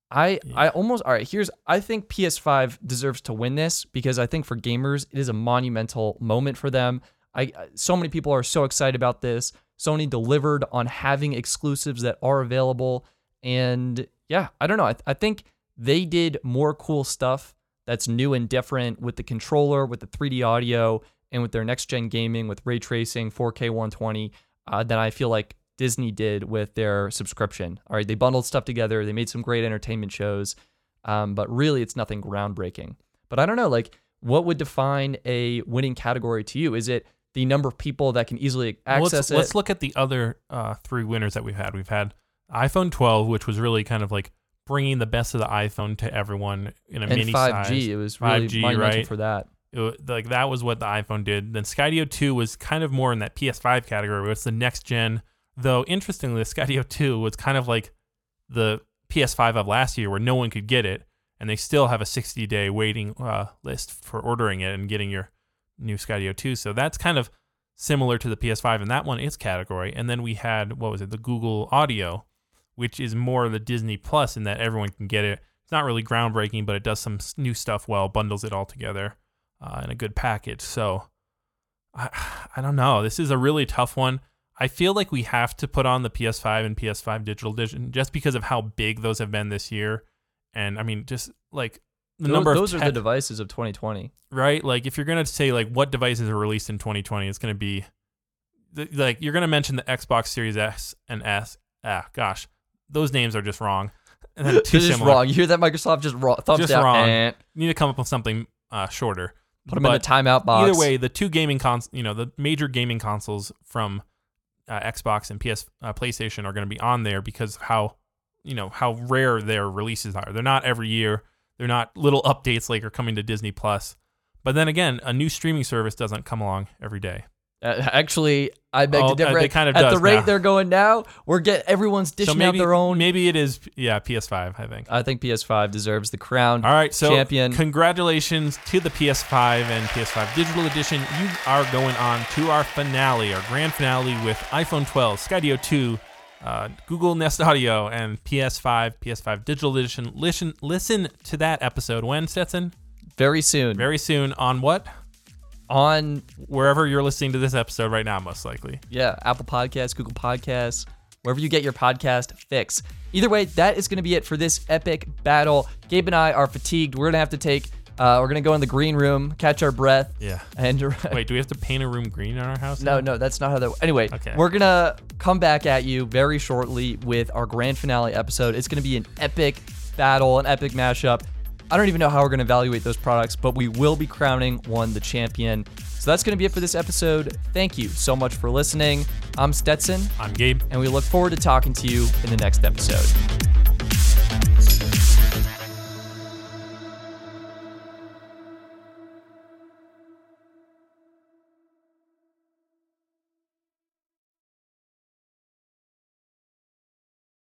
Speaker 1: I
Speaker 2: Yeah.
Speaker 1: I almost all right. Here's I think PS5 deserves to win this because I think for gamers it is a monumental moment for them. I so many people are so excited about this. Sony delivered on having exclusives that are available, and yeah, I don't know. I, I think they did more cool stuff that's new and different with the controller, with the 3D audio, and with their next gen gaming with ray tracing, 4K 120, uh, than I feel like Disney did with their subscription. All right, they bundled stuff together. They made some great entertainment shows, um, but really, it's nothing groundbreaking. But I don't know, like, what would define a winning category to you? Is it the number of people that can easily
Speaker 2: Well,
Speaker 1: access
Speaker 2: let's,
Speaker 1: it?
Speaker 2: let's look at the other uh, three winners that we've had. We've had iPhone 12, which was really kind of like bringing the best of the iPhone to everyone in a
Speaker 1: and
Speaker 2: mini
Speaker 1: 5G,
Speaker 2: size.
Speaker 1: it was really
Speaker 2: 5G,
Speaker 1: monumental
Speaker 2: right?
Speaker 1: for that.
Speaker 2: It wa- like that was what the iPhone did. Then Skydio 2 was kind of more in that PS5 category, where it's the next gen. Though interestingly, the Skydio 2 was kind of like the PS5 of last year, where no one could get it, and they still have a 60 day waiting uh, list for ordering it and getting your new Skydio 2. So that's kind of similar to the PS5 in that one its category. And then we had what was it, the Google Audio, which is more the Disney Plus in that everyone can get it. It's not really groundbreaking, but it does some new stuff well, bundles it all together uh, in a good package. So I I don't know. This is a really tough one. I feel like we have to put on the PS5 and PS5 digital edition just because of how big those have been this year. And I mean, just like the
Speaker 1: Tho-
Speaker 2: number
Speaker 1: those are the devices of 2020.
Speaker 2: right? Like if you're gonna say like what devices are released in 2020, it's gonna be the, like you're gonna mention the Xbox Series S and S. Ah, gosh, those names are just wrong. And then too similar.
Speaker 1: wrong. You hear that, Microsoft? Just wrong. Thumbs
Speaker 2: Just
Speaker 1: down.
Speaker 2: wrong.
Speaker 1: Eh.
Speaker 2: You need to come up with something uh, shorter.
Speaker 1: Put them in the timeout box.
Speaker 2: Either way, the two gaming cons, you know, the major gaming consoles from uh, Xbox and PS, uh, PlayStation are going to be on there because of how, you know, how rare their releases are. They're not every year. They're not little updates like are coming to Disney Plus. But then again, a new streaming service doesn't come along every day.
Speaker 1: Uh, actually, I beg
Speaker 2: Oh,
Speaker 1: to
Speaker 2: uh,
Speaker 1: differ.
Speaker 2: they kind of
Speaker 1: At the rate
Speaker 2: now.
Speaker 1: they're going now, we're get everyone's dishing
Speaker 2: so maybe
Speaker 1: out their own.
Speaker 2: maybe it is yeah PS5 I think.
Speaker 1: I think PS5 deserves the crown.
Speaker 2: All right, so
Speaker 1: champion.
Speaker 2: congratulations to the PS5 and PS5 Digital Edition. You are going on to our finale, our grand finale with iPhone 12, Skydio 2, uh, Google Nest Audio, and PS5, PS5 Digital Edition. Listen, listen to that episode when Stetson
Speaker 1: Very soon
Speaker 2: very soon on what
Speaker 1: on
Speaker 2: wherever you're listening to this episode right now, most likely.
Speaker 1: yeah Apple Podcasts, Google Podcasts, wherever you get your podcast fix. Either way, that is going to be it for this epic battle. Gabe and I are fatigued. We're gonna have to take. Uh, we're gonna go in the green room, catch our breath,
Speaker 2: Yeah.
Speaker 1: and
Speaker 2: Wait, do we have to paint a room green in our house?
Speaker 1: No,
Speaker 2: now?
Speaker 1: no, that's not how that. Anyway,
Speaker 2: Okay.
Speaker 1: we're gonna come back at you very shortly with our grand finale episode. It's gonna be an epic battle, an epic mashup. I don't even know how we're gonna evaluate those products, but we will be crowning one the champion. So that's gonna be it for this episode. Thank you so much for listening. I'm Stetson,
Speaker 2: I'm Gabe.
Speaker 1: and we look forward to talking to you in the next episode.